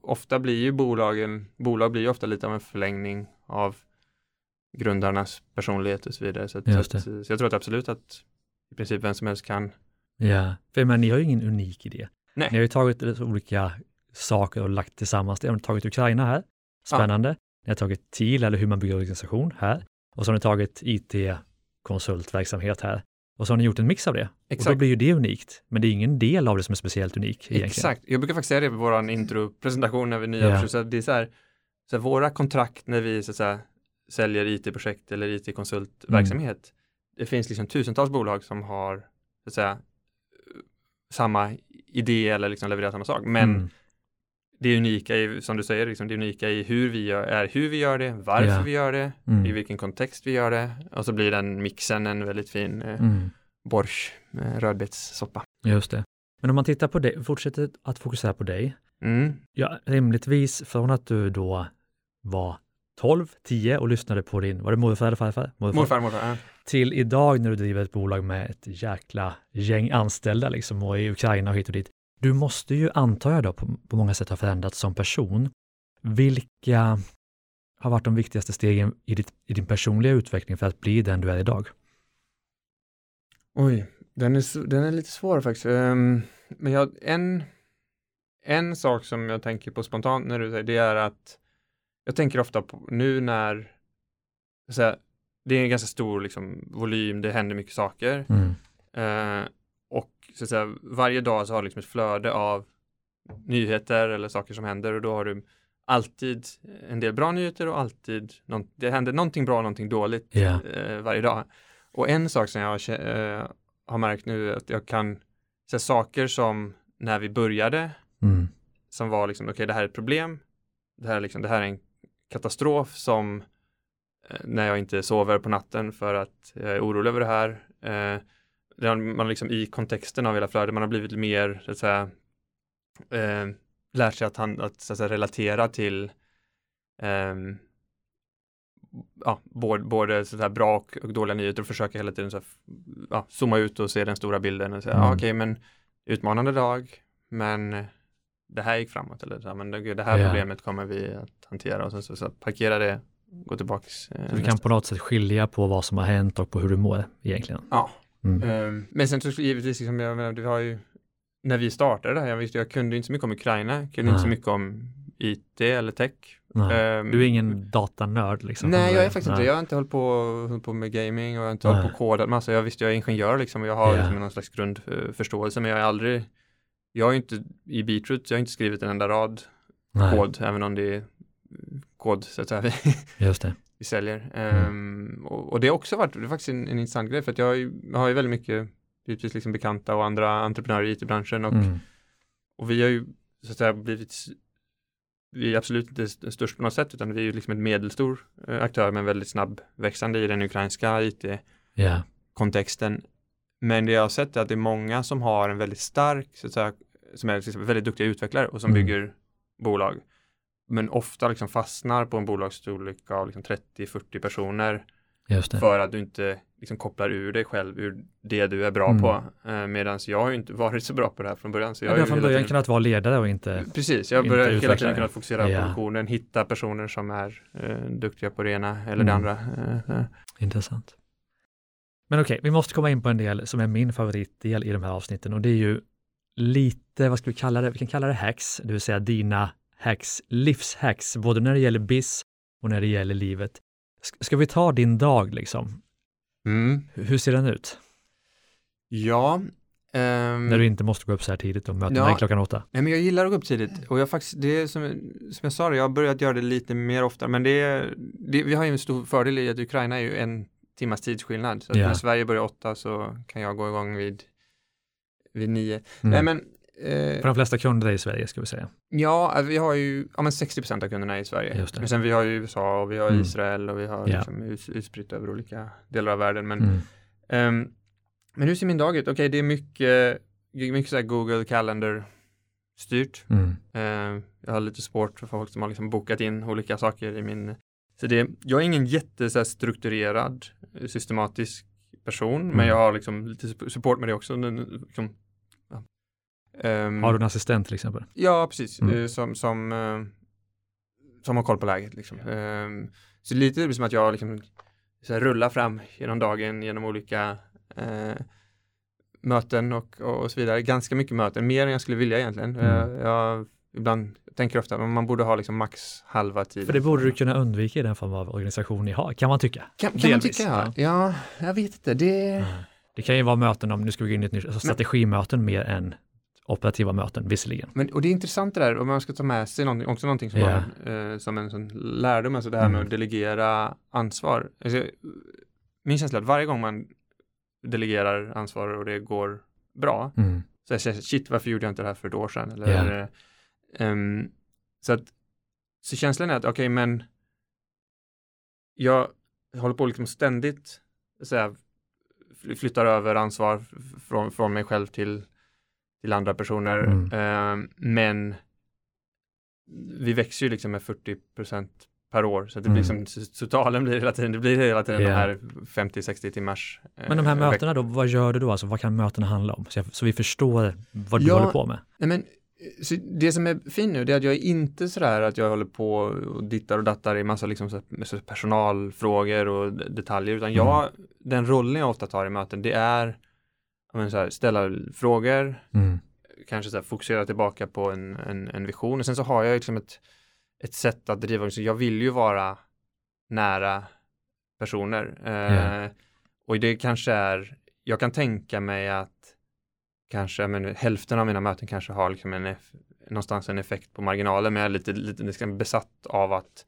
ofta blir ju bolagen, bolag blir ju ofta lite av en förlängning av grundarnas personlighet och så vidare, så, att, så, att, så jag tror att absolut att i princip vem som helst kan, Ja, för men ni har ju ingen unik idé. Nej. Ni har ju tagit olika saker och lagt tillsammans. Ni har tagit Ukraina här, spännande. Ni har tagit TIL eller hur man bygger organisation här. Och så har ni tagit IT-konsultverksamhet här. Och så har ni gjort en mix av det. Och då exakt, blir ju det unikt. Men det är ingen del av det som är speciellt unik egentligen. exakt, jag brukar faktiskt säga det på vår intropresentation när vi är nya, Ja. yeah. så att det är så här, så här, våra kontrakt när vi så att säga, säljer IT-projekt eller IT-konsultverksamhet, det finns liksom tusentals bolag som har så att säga, samma idé eller liksom levererar samma sak, men Mm. det unika i, som du säger, liksom det unika i hur vi gör, är hur vi gör det, varför Ja. vi gör det, Mm. i vilken kontext vi gör det och så blir den mixen en väldigt fin eh, Mm. borsch med rödbetssoppa. Just det. Men om man tittar på dig, fortsätter att fokusera på dig. Mm. Ja, rimligtvis från att du då var 12, 10 och lyssnade på din, var det morfar eller farfar? Morfar, morfar. ja. Till idag när du driver ett bolag med ett jäkla gäng anställda liksom och i Ukraina och hit och dit. Du måste ju, antar jag då, på, på många sätt ha förändrats som person. Vilka har varit de viktigaste stegen i, ditt, i din personliga utveckling för att bli den du är idag? Oj, den är, den är lite svår faktiskt. Ehm, men jag, en, en sak som jag tänker på spontant när du säger det är att jag tänker ofta på nu när så här, det är en ganska stor liksom, volym, det händer mycket saker Mm. Eh, och så att säga, varje dag så har du liksom ett flöde av nyheter eller saker som händer och då har du alltid en del bra nyheter och alltid någon, det händer någonting bra och någonting dåligt Ja. eh, varje dag. Och en sak som jag eh, har märkt nu är att jag kan säga saker som när vi började Mm. som var liksom okej det här är ett problem. Det här är liksom det här är en katastrof som eh, när jag inte sover på natten för att jag är orolig över det här. Eh, det har man liksom i kontexten av hela flödet, man har blivit mer så att säga eh, lärt sig att, han, att, så att säga, relatera till ehm, ja, både, både så bra och, och dåliga nyheter och försöka hela tiden så här, ja, zooma ut och se den stora bilden och säga, Mm. ja, okej, men utmanande dag, men eh, det här gick framåt eller så här, men det, här Ja. problemet kommer vi att hantera och sen så, så parkera det, gå tillbaks. eh, Så du kan på något sätt skilja på vad som har hänt och på hur du mår egentligen. Ja. Mm. Ehm, men sen så givetvis, liksom, jag menar, du har ju, när vi startade det här, jag, visste, jag kunde inte så mycket om Ukraina, kunde inte så mycket om IT eller tech. Ehm, Du är ingen datanörd liksom? Nej, jag är faktiskt inte Nej. Jag har inte hållit på, hållit på med gaming och jag har inte Nej. hållit på kodat massa. Jag visste, jag är ingenjör liksom och jag har Ja. liksom någon slags grundförståelse, men jag är aldrig, jag har ju inte i Beatroot, jag har inte skrivit en enda rad Nej, kod, även om det är kod så att säga, vi, just det. vi säljer. Mm. Ehm, och, och det har också varit, det är faktiskt en, en intressant grej, för att jag har ju, jag har ju väldigt mycket, givetvis liksom bekanta och andra entreprenörer i IT-branschen och, Mm. och vi har ju så att säga blivit vi är absolut inte st- störst på något sätt utan vi är ju liksom en medelstor eh, aktör men väldigt snabb växande i den ukrainska IT-kontexten. Men det jag har sett är att det är många som har en väldigt stark, så att säga, som är exempel väldigt duktiga utvecklare och som Mm. bygger bolag. Men ofta liksom fastnar på en bolagsstorlek av liksom 30-40 personer för att du inte liksom kopplar ur dig själv ur det du är bra Mm. på. Eh, Medan jag har ju inte varit så bra på det här från början. Så jag har har från början tiden- kunnat vara ledare och inte... Precis, jag börjar hela utvecklare. tiden kunna fokusera Ja. på produktionen, hitta personer som är eh, duktiga på det ena eller Mm. det andra. Eh, eh. Intressant. Men okej, vi måste komma in på en del som är min favoritdel i de här avsnitten och det är ju lite, vad ska vi kalla det? Vi kan kalla det hacks, det vill säga dina hacks, livshacks, både när det gäller BIS och när det gäller livet. Sk- Ska vi ta din dag liksom? Mm. Hur- ser den ut? Ja, ehm, När du inte måste gå upp så här tidigt och mötena Ja. är klockan åtta. nej, men jag gillar att gå upp tidigt och jag faktiskt, det är som, som jag sa, jag har börjat göra det lite mer ofta, men det det, vi har ju en stor fördel i att Ukraina är ju en timmas tidsskillnad, så Ja. när Sverige börjar åtta så kan jag gå igång vid, vid nio. Mm. Nej men, eh, För de flesta kunder i Sverige ska vi säga. Ja, alltså, vi har ju ja, men 60% av kunderna är i Sverige. Men sen vi har ju USA och vi har Mm. Israel och vi har Ja. liksom ut, utspritt över olika delar av världen. Men, Mm. ehm, men hur ser min dag ut? Okej, det är mycket, mycket så här Google Calendar styrt. Mm. Ehm, jag har lite svårt för folk som har liksom bokat in olika saker i min... Så det, jag är ingen jätte så här, strukturerad, eh, systematisk person, Mm. men jag har liksom lite sup- support med det också. Liksom, ja. Ehm, Har du en assistent till exempel? Ja, precis. Mm. Eh, Som, som, eh, som har koll på läget. Liksom. Ehm, Så lite det blir som att jag liksom, så här, rullar fram genom dagen genom olika eh, möten och, och så vidare. Ganska mycket möten, mer än jag skulle vilja egentligen. Mm. Eh, jag ibland tänker ofta att man borde ha liksom max halva tiden. För det borde du kunna undvika i den form av organisation ni har, kan man tycka. kan, kan man tycka, ja. ja. jag vet inte. Det... Det kan ju vara möten om, nu ska vi gå in i ett nytt, alltså strategimöten mer än operativa möten visserligen. Men, och det är intressant det där, om man ska ta med sig någonting, också någonting som, Ja. bara, eh, som en sån lärdom, alltså det här med Mm. att delegera ansvar. Alltså, min känsla är att varje gång man delegerar ansvar och det går bra, Mm. så jag säger shit, varför gjorde jag inte det här för ett år sedan? Eller, Ja. Ehm, Så att, så känslan är att okej, okay, men jag håller på liksom ständigt så här, flyttar över ansvar från, från mig själv till, till andra personer. Mm. Uh, men vi växer ju liksom med 40 procent per år. Så det blir mm. som totalen blir hela tiden, det blir hela tiden yeah. de här 50-60 timmars. Eh, men de här mötena då, vad gör du då? Alltså vad kan mötena handla om? Så, jag, så vi förstår vad du ja, håller på med. Nej, men, så det som är fint nu, det är att jag är inte sådär att jag håller på och dittar och dattar i massa liksom så personalfrågor och detaljer, utan jag, mm. den rollen jag ofta tar i möten, det är men, så här, ställa frågor, mm. kanske så här, fokusera tillbaka på en, en, en vision och sen så har jag liksom ett ett sätt att driva så Jag vill ju vara nära personer. Yeah. och det kanske är, jag kan tänka mig att kanske men, hälften av mina möten kanske har liksom en, någonstans en effekt på marginalen, men jag är lite, lite liksom besatt av att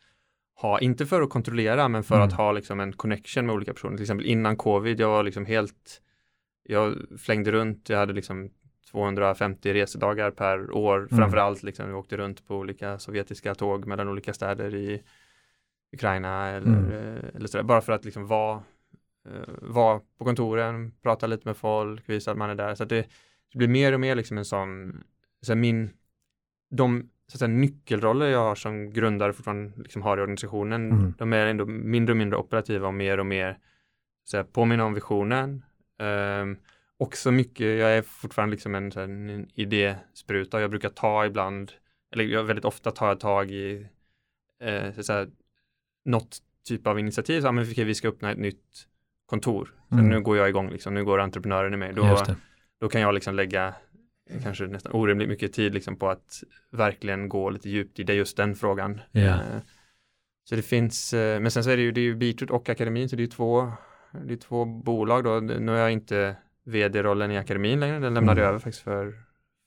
ha, inte för att kontrollera, men för mm. att ha liksom en connection med olika personer. Till exempel innan covid, jag var liksom helt, jag flängde runt, jag hade liksom 250 resedagar per år, mm. framförallt liksom, vi åkte runt på olika sovjetiska tåg mellan olika städer i Ukraina eller, mm. Eh, eller sådär, bara för att liksom vara uh, var på kontoren, prata lite med folk, visa att man är där. Så det, det, blir mer och mer liksom en sån, så min, de så att säga, nyckelroller jag har som grundare fortfarande liksom har i organisationen, mm. de är ändå mindre och mindre operativa och mer och mer så här, påminna om visionen, um, också mycket, jag är fortfarande liksom en, en idéspruta. Jag brukar ta ibland, eller jag, väldigt ofta tar jag tag i eh, så här, något typ av initiativ. Så, men, okay, vi ska öppna ett nytt kontor. Mm. Nu går jag igång, liksom, nu går entreprenören i mig. Då, då kan jag liksom lägga kanske nästan orimligt mycket tid liksom, på att verkligen gå lite djupt i det, just den frågan. Yeah. Eh, så det finns, eh, men sen så är det ju, det är ju Beatroot och akademin, så det är två, det är två bolag då. Nu har jag inte vd-rollen i akademin längre. Den lämnade jag mm. över faktiskt för,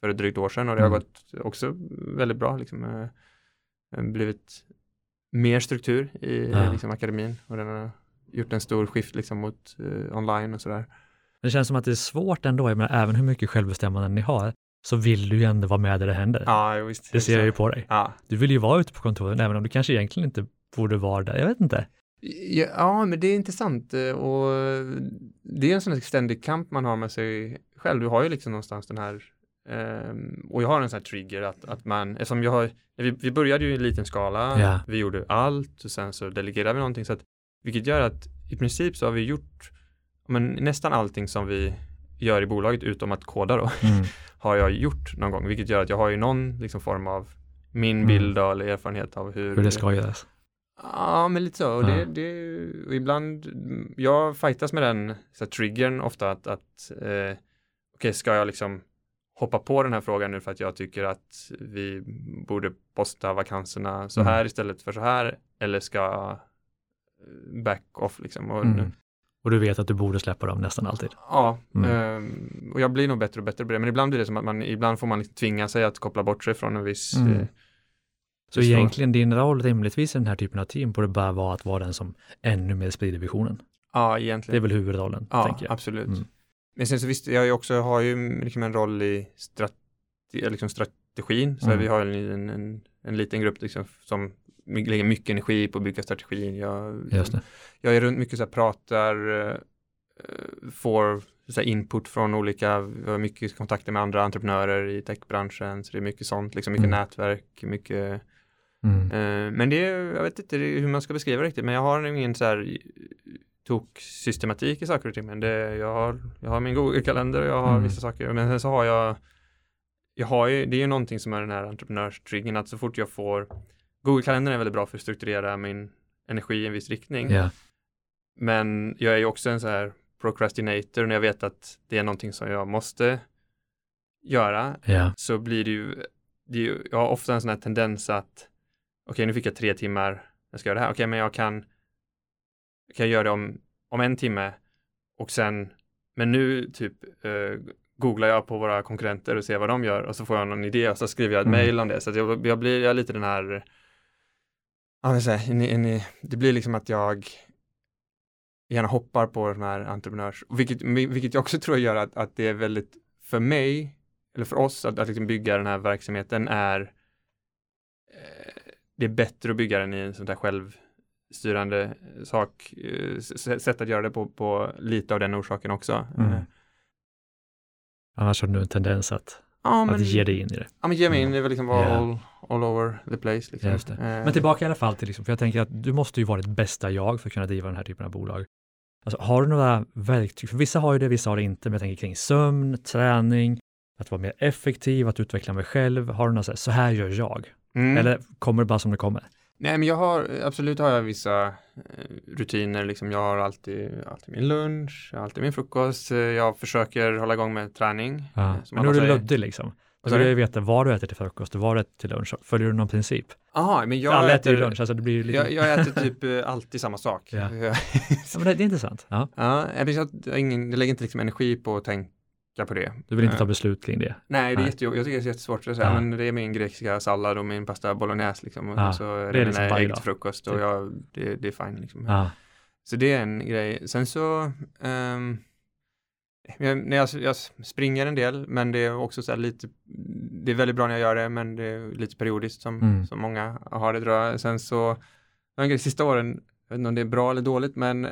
för ett drygt år sedan och det har mm. gått också väldigt bra. Liksom, eh, blivit mer struktur i ja. liksom, akademin och den har gjort en stor skift liksom, mot eh, online och sådär. Det känns som att det är svårt ändå, men även hur mycket självbestämmande ni har, så vill du ju ändå vara med där det händer. Ja, visst. Det ser jag ju på dig. Ja. Du vill ju vara ute på kontoren, även om du kanske egentligen inte borde vara där. Jag vet inte. Ja, men det är intressant eh, och det är en sån här ständig kamp man har med sig själv. Du har ju liksom någonstans den här um, och jag har en sån här trigger att, att man, eftersom jag har, vi, vi började ju i liten skala, yeah. vi gjorde allt och sen så delegerade vi någonting så att vilket gör att i princip så har vi gjort men, nästan allting som vi gör i bolaget utom att koda då mm. har jag gjort någon gång, vilket gör att jag har ju någon liksom form av min mm. bild eller erfarenhet av hur, hur det ska göras. Ja, men lite så. Och det, det, och ibland, jag fightas med den så här, triggern ofta att, att eh, okej, okay, ska jag liksom hoppa på den här frågan nu för att jag tycker att vi borde posta vakanserna så mm. här istället för så här eller ska back off liksom. Och, mm. Och du vet att du borde släppa dem nästan alltid. Ja, mm. eh, och jag blir nog bättre och bättre på det. Men ibland blir det som att man, ibland får man liksom tvinga sig att koppla bort sig från en viss mm. eh, så egentligen din roll rimligtvis i den här typen av team borde bara vara att vara den som ännu mer sprider visionen. Ja, egentligen. Det är väl huvudrollen, ja, tänker jag. absolut. Mm. Men sen så visst, jag också, har ju liksom en roll i strate liksom strategin. Så mm. vi har en, en, en, liten grupp liksom som lägger mycket energi på att bygga strategin. Jag, jag är runt mycket så här, pratar, uh, får så här, input från olika, vi har mycket kontakter med andra entreprenörer i techbranschen. Så det är mycket sånt, liksom mycket mm. nätverk, mycket Mm. Uh, men det är, jag vet inte hur man ska beskriva det riktigt, men jag har ingen så här tok systematik i saker och ting. Men det, jag, har, jag har min Google-kalender och jag har mm. vissa saker. Men sen så har jag, jag har ju, det är ju någonting som är den här entreprenörstriggen, att så fort jag får, Google-kalendern är väldigt bra för att strukturera min energi i en viss riktning. Yeah. Men jag är ju också en så här procrastinator när jag vet att det är någonting som jag måste göra. Yeah. Så blir det ju, det ju, jag har ofta en sån här tendens att okej, nu fick jag tre timmar, jag ska göra det här, okej, men jag kan, kan jag göra det om, om en timme och sen, men nu typ eh, googlar jag på våra konkurrenter och ser vad de gör och så får jag någon idé och så skriver jag ett mm. mail om det. Så jag, jag, blir jag lite den här, ja, säga, ni, ni, det blir liksom att jag gärna hoppar på de här entreprenörs, vilket, vilket jag också tror gör att, att det är väldigt, för mig, eller för oss, att, att liksom bygga den här verksamheten är det är bättre att bygga den i en sån där självstyrande sak, eh, sätt att göra det på, på lite av den orsaken också. Mm. Annars har du en tendens att, Ja, men, att ge dig in i det. ja, men ge mig in, det är väl liksom Ja. all, all over the place. Liksom. Just det. Eh, Men tillbaka i alla fall till, liksom, för jag tänker att du måste ju vara ditt bästa jag för att kunna driva den här typen av bolag. Alltså, har du några verktyg? För vissa har ju det, vissa har det inte, men jag tänker kring sömn, träning, att vara mer effektiv, att utveckla mig själv. Har du något så här, så här gör jag? mm. Eller kommer det bara som det kommer? Nej, men jag har, absolut har jag vissa eh, rutiner, liksom jag har alltid, alltid min lunch, jag alltid min frukost, eh, jag försöker hålla igång med träning. Ja. eh, Men nu är du luddig liksom. Vill du? jag ju veta vad du äter till frukost och vad du äter till lunch. Följer du någon princip? Jaha, men jag Alla äter äter, lunch, alltså det blir lite... jag, jag äter typ alltid samma sak. Ja. ja. Ja, men det, det är intressant. Ja. jag, att jag, har ingen, jag lägger inte liksom energi på att tänka på det. Du vill inte Eh, ta beslut kring det? Nej, det är jättejobbigt. Jag tycker det är jättesvårt att säga, Ja. men det är min grekiska sallad och min pasta bolognese liksom. Och Ja, så är det det, är liksom mina varje ägg till frukost och Typ. jag, det, det är fine liksom. Ja. Så det är en grej. Sen så, ehm, jag, när jag, jag springer en del, men det är också så här lite, det är väldigt bra när jag gör det, men det är lite periodiskt som, Mm. som många har det tror jag. Sen så, grej, sista åren, jag vet inte om det är bra eller dåligt, men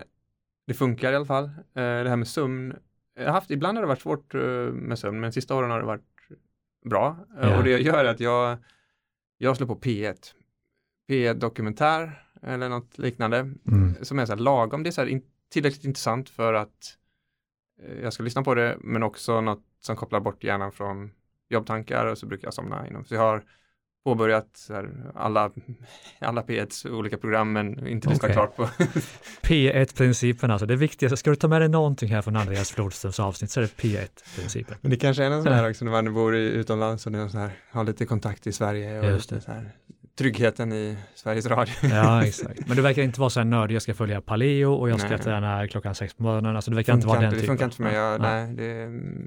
det funkar i alla fall. Eh, det här med sömn, jag har haft, ibland har det varit svårt eh, med sömn, men sista åren har det varit bra. Eh, Ja. Och det jag gör är att jag, jag slår på P1. P1 dokumentär eller något liknande Mm. som är så här lagom. Det är så här in, tillräckligt intressant för att eh, jag ska lyssna på det, men också något som kopplar bort hjärnan från jobbtankar och så brukar jag somna inom. Så jag har påbörjat här, alla, alla P1s olika program, men inte lyssnat Okej. klart på. P1-principen alltså, det viktigaste. Ska du ta med dig någonting här från Andreas Flodströms avsnitt så är det P1-principen. Men det kanske är någon sån här också när man bor i, utomlands och det är någon sån här, har lite kontakt i Sverige och Just det. så här, tryggheten i Sveriges Radio. Ja, exakt. Men du verkar inte vara så här nördig, jag ska följa paleo och jag ska Nej. träna klockan sex på morgonen. Alltså du verkar inte vara den det typen. funkar inte för mig. Jag, Ja. nej,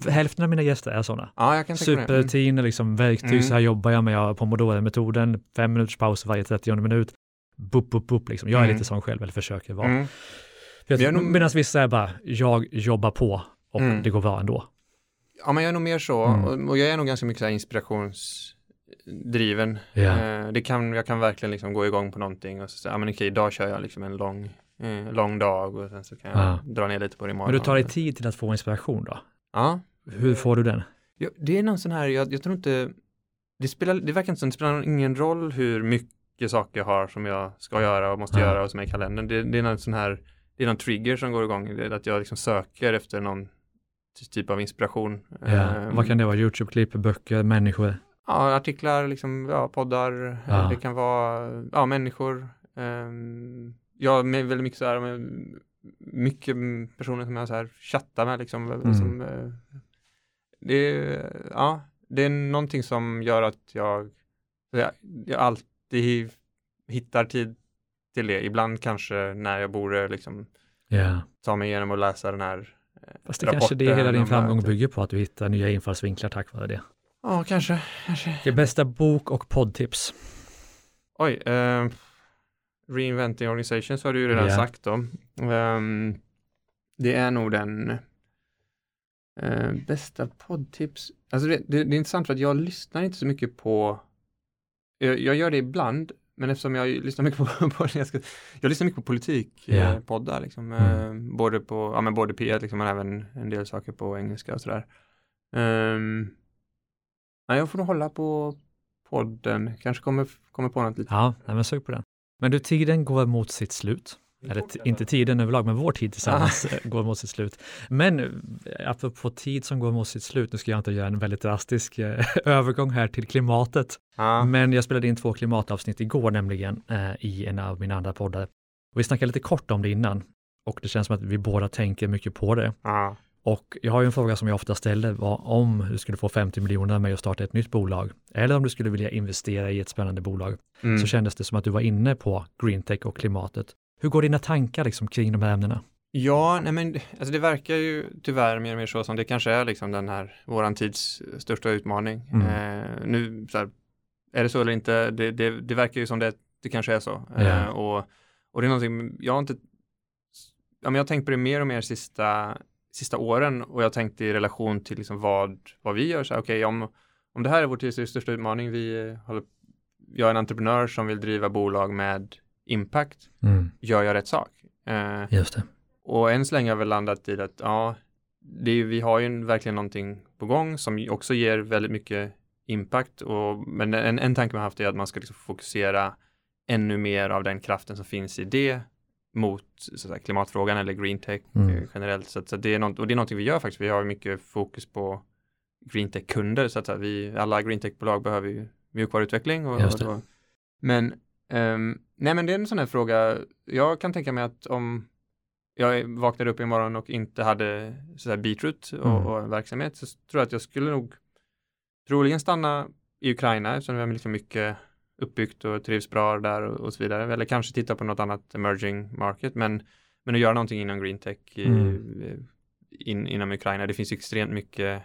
det, Hälften av mina gäster är sådana. ja, jag kan det. Mm. Superrutiner, liksom verktyg, Mm. så här jobbar jag med jag pomodoro-metoden, fem minuters paus varje 30 minut. Bup, bup, bup, liksom. Jag är Mm. lite sån själv, eller försöker vara. Mm. Jag, nog- Medan vissa är bara, jag jobbar på och Mm. det går bra ändå. Ja, men jag är nog mer så. Mm. Och, och jag är nog ganska mycket så här inspirationsdriven. Ja. Eh, det kan, jag kan verkligen liksom gå igång på någonting och så säga, ja men okej, idag kör jag liksom en lång, eh, lång dag och sen så kan jag Ja. dra ner lite på det imorgon. Men du tar dig tid till att få inspiration då? Ja, Hur får du den? Ja, det är någon sån här, jag, jag tror inte, det spelar, det verkar inte som, det spelar ingen roll hur mycket saker jag har som jag ska göra och måste göra och som är i kalendern. Det, det är någon sån här, det är någon trigger som går igång, att jag liksom söker efter någon ty- typ av inspiration. Ja. Ehm, Vad kan det vara? Youtube-klipp, böcker, människor? Ja, artiklar, liksom, ja, poddar, eh, Ja. det kan vara, ja, människor. Um, ja, med väldigt mycket så här, med mycket personer som jag så här chattar med liksom. Mm. Som, eh, det, är, ja, det är någonting som gör att jag, jag, jag alltid hittar tid till det. Ibland kanske när jag borde liksom Ja. ta mig igenom och läsa den här eh, Fast det kanske det hela din framgång mötet. bygger på, att du hittar nya infallsvinklar tack vare det. Ja, kanske, kanske. Okej, bästa bok och poddtips? Oj, eh, Reinventing Organizations har du ju redan Ja. sagt då. Ehm, det är nog den eh, bästa poddtips. Alltså det, det, det är intressant för att jag lyssnar inte så mycket på, jag, jag gör det ibland, men eftersom jag lyssnar mycket på, på jag, ska, jag lyssnar mycket på politik, Ja. eh, poddar liksom, Mm. eh, både på, ja men både P1 liksom, men även en del saker på engelska och sådär. Um, nej, jag får nog hålla på podden, kanske kommer, kommer på något lite Ja, nej, men sug på den. Men du, tiden går mot sitt slut. Eller inte tiden överlag, men vår tid tillsammans eh, går mot sitt slut. Men eh, apropå tid som går mot sitt slut, nu ska jag inte göra en väldigt drastisk eh, övergång här till klimatet. Ja. Men jag spelade in två klimatavsnitt igår nämligen eh, i en av mina andra poddar. Och vi snackade lite kort om det innan och det känns som att vi båda tänker mycket på det. Ja. Och jag har ju en fråga som jag ofta ställer, vad om du skulle få 50 miljoner med att starta ett nytt bolag, eller om du skulle vilja investera i ett spännande bolag, Mm. så kändes det som att du var inne på greentech och klimatet. Hur går dina tankar liksom kring de här ämnena? Ja, nej men alltså det verkar ju tyvärr mer och mer så som det kanske är liksom den här våran tids största utmaning. Mm. Eh, nu här, är det så eller inte? Det, det, det verkar ju som det, det kanske är så. Ja. Eh, och, och det är någonting, jag har inte, ja men jag har tänkt på det mer och mer sista, sista åren och jag har tänkt i relation till liksom vad, vad vi gör. Så här, okej, om, om det här är vår tids största utmaning, vi eh, håller jag är en entreprenör som vill driva bolag med impact, Mm. gör jag rätt sak? Eh, Just det. och än så länge har vi landat i att ja, det är, vi har ju en, verkligen någonting på gång som också ger väldigt mycket impact. Och, men en, en tanke man haft är att man ska liksom fokusera ännu mer av den kraften som finns i det mot så säga, klimatfrågan eller green tech Mm. eh, generellt. Så, att, så att det är något, och det är någonting vi gör faktiskt. Vi har mycket fokus på green tech-kunder så att säga, vi, alla green tech-bolag behöver ju mjukvaruutveckling. Och, och då, men, ehm, nej men det är en sån här fråga, jag kan tänka mig att om jag vaknade upp imorgon och inte hade så här Beetroot och, Mm. och en verksamhet så tror jag att jag skulle nog troligen stanna i Ukraina eftersom vi har liksom mycket uppbyggt och trivs bra där och, och så vidare. Eller kanske titta på något annat emerging market. Men, men att göra någonting inom green tech i, Mm. in, inom Ukraina. Det finns extremt mycket.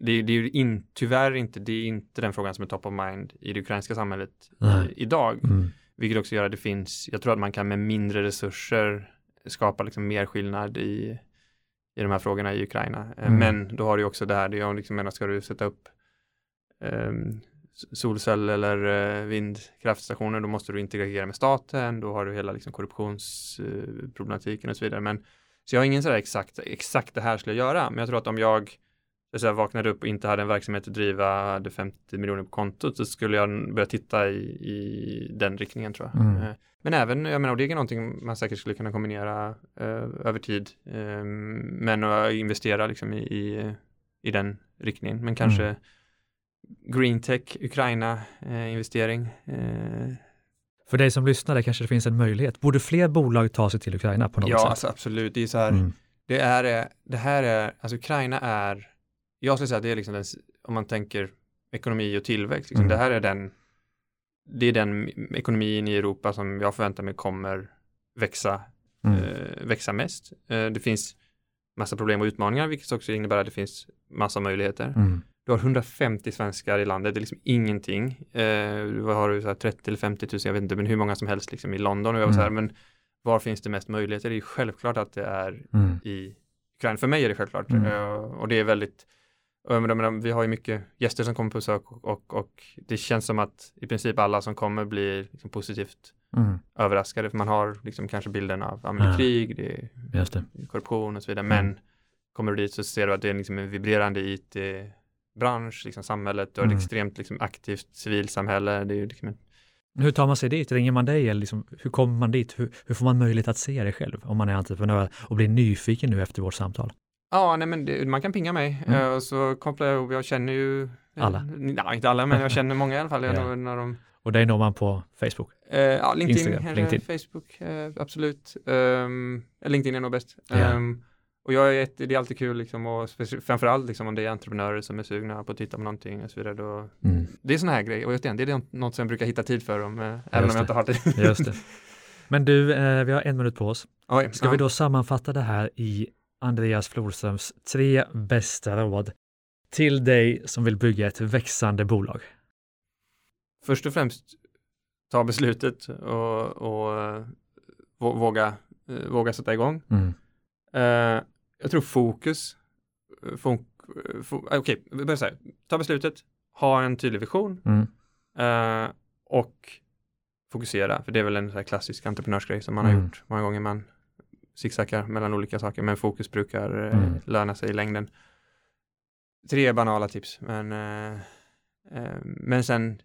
Det, det är ju in, tyvärr inte, det är inte den frågan som är top of mind i det ukrainska samhället Nej. i, idag. Mm. Vilket också gör att det finns, jag tror att man kan med mindre resurser skapa liksom mer skillnad i, i de här frågorna i Ukraina. Eh, Mm. Men då har du också det här, det är liksom, menar, ska du sätta upp s- solcell eller eh, vindkraftstationer, då måste du integrera med staten, då har du hela liksom, korruptionsproblematiken och så vidare. Men, så jag har ingen sådär exakt, exakt det här skulle jag göra, men jag tror att om jag så säga, vaknade upp och inte hade en verksamhet att driva, hade 50 miljoner på kontot, så skulle jag börja titta i, i den riktningen tror jag. Mm. Eh, Men även, jag menar, och det är någonting man säkert skulle kunna kombinera eh, över tid, eh, men att investera liksom i, i, i den riktningen. Men kanske Mm. Green tech, Ukraina, eh, investering. Eh, För dig som lyssnar, kanske det finns en möjlighet. Borde fler bolag ta sig till Ukraina på något ja, sätt? alltså absolut. Det är så här, Mm. det är, eh, det här är, alltså Ukraina är, jag skulle säga att det är liksom den, om man tänker ekonomi och tillväxt, liksom, Mm. det här är den, det är den ekonomin i Europa som jag förväntar mig kommer växa, Mm. eh, växa mest. Eh, det finns massa problem och utmaningar, vilket också innebär att det finns massa möjligheter. Mm. Du har 150 svenskar i landet, det är liksom ingenting. Eh, vad har du, så här 30 eller 50 000, jag vet inte, men hur många som helst liksom i London. Och jag var så här, men var finns det mest möjligheter? Det är ju självklart att det är Mm. i Ukraina. För mig är det självklart. Mm. Eh, och det är väldigt, jag menar, vi har ju mycket gäster som kommer på besök och, och, och det känns som att i princip alla som kommer blir liksom positivt Mm. överraskade. För man har liksom kanske bilden av ja, det krig, det är det. korruption och så vidare. Mm. Men kommer du dit så ser du att det är liksom en vibrerande IT-bransch, liksom samhället, du har Mm. ett extremt liksom, aktivt civilsamhälle. Det är liksom en, Hur tar man sig dit? Ringer man dig eller liksom, hur kommer man dit? Hur, hur får man möjlighet att se det själv om man är entreprenör och blir nyfiken nu efter vårt samtal? ja, nej men det, man kan pinga mig Mm. eh, och så kopplar jag ihop, jag känner ju eh, Alla? Nej, inte alla, men jag känner många i alla fall. Ja. når- när de, Och dig når man på Facebook? eh, ja, LinkedIn, Instagram, LinkedIn. Facebook, eh, absolut. Um, LinkedIn är nog bäst. Ja. Ehm, och jag är ett, det är alltid kul liksom och framförallt liksom om det är entreprenörer som är sugna på att titta på någonting och så vidare. Då, Mm. det är sådana här grejer och just det, det är något som jag brukar hitta tid för dem, eh, även om jag inte har det. Just det. Men du, eh, vi har en minut på oss. Oj, Ska ja. vi då sammanfatta det här i Andreas Florströms tre bästa råd till dig som vill bygga ett växande bolag? Först och främst ta beslutet och, och eh, vå- våga, eh, våga sätta igång. Mm. Eh, jag tror fokus, eh, fon- eh, eh, okej, så här. Ta beslutet, ha en tydlig vision Mm. eh, och fokusera, för det är väl en klassisk entreprenörsgrej som man har Mm. gjort många gånger. Man zigzaggar mellan olika saker, men fokus brukar eh, Mm. löna sig i längden. Tre banala tips, men, eh, men sen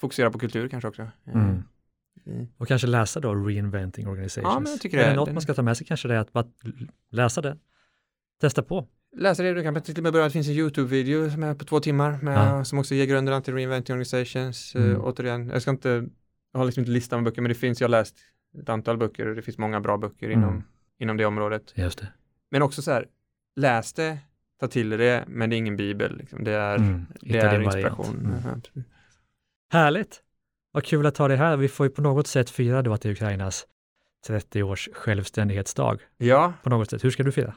fokusera på kultur kanske också. Mm. Och kanske läsa då Reinventing Organizations. Ja, men jag tycker är det det- något den- man ska ta med sig kanske det är att bara läsa det, testa på. Läsa det, du kan till och med börja, det finns en YouTube-video som är på två timmar med, Ja. som också ger grunden till Reinventing Organizations. Mm. Uh, återigen, jag ska inte, jag har liksom inte listan med böcker, men det finns, jag har läst ett antal böcker och det finns många bra böcker Mm. inom, inom det området. Just det. Men också så här, läs det, ta till det, men det är ingen bibel, liksom. det är, Mm. det är inspiration. Mm. Härligt! Vad kul att ha dig här. Vi får ju på något sätt fira då att det är Ukrainas 30 års självständighetsdag. Ja, På något sätt. Hur ska du fira?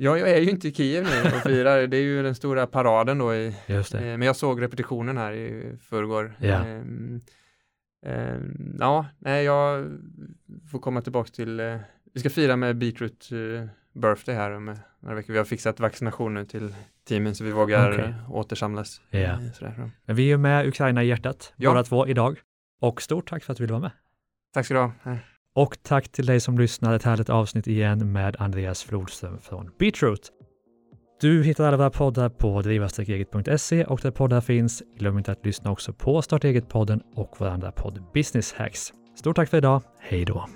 Ja, jag är ju inte i Kiev nu och firar, det är ju den stora paraden då i. Eh, Men jag såg repetitionen här i förrgår. Ja. Ehm, ehm, ja, nej, jag får komma tillbaka till, eh, vi ska fira med Beetroot eh, birthday här om eh, några veckor. Vi har fixat vaccination nu till teamen så vi vågar Okej. återsamlas. Ja. Eh, Sådär. Men vi är med Ukraina i hjärtat, Ja. båda två idag. Och stort tack för att du ville vara med. Tack ska du ha. Och tack till dig som lyssnar. Ett härligt avsnitt igen med Andreas Flodström från Beatroot. Du hittar alla våra poddar på driva-eget.se och där poddar finns. Glöm inte att lyssna också på Starta eget-podden och vår andra podd Business Hacks. Stort tack för idag. Hej då!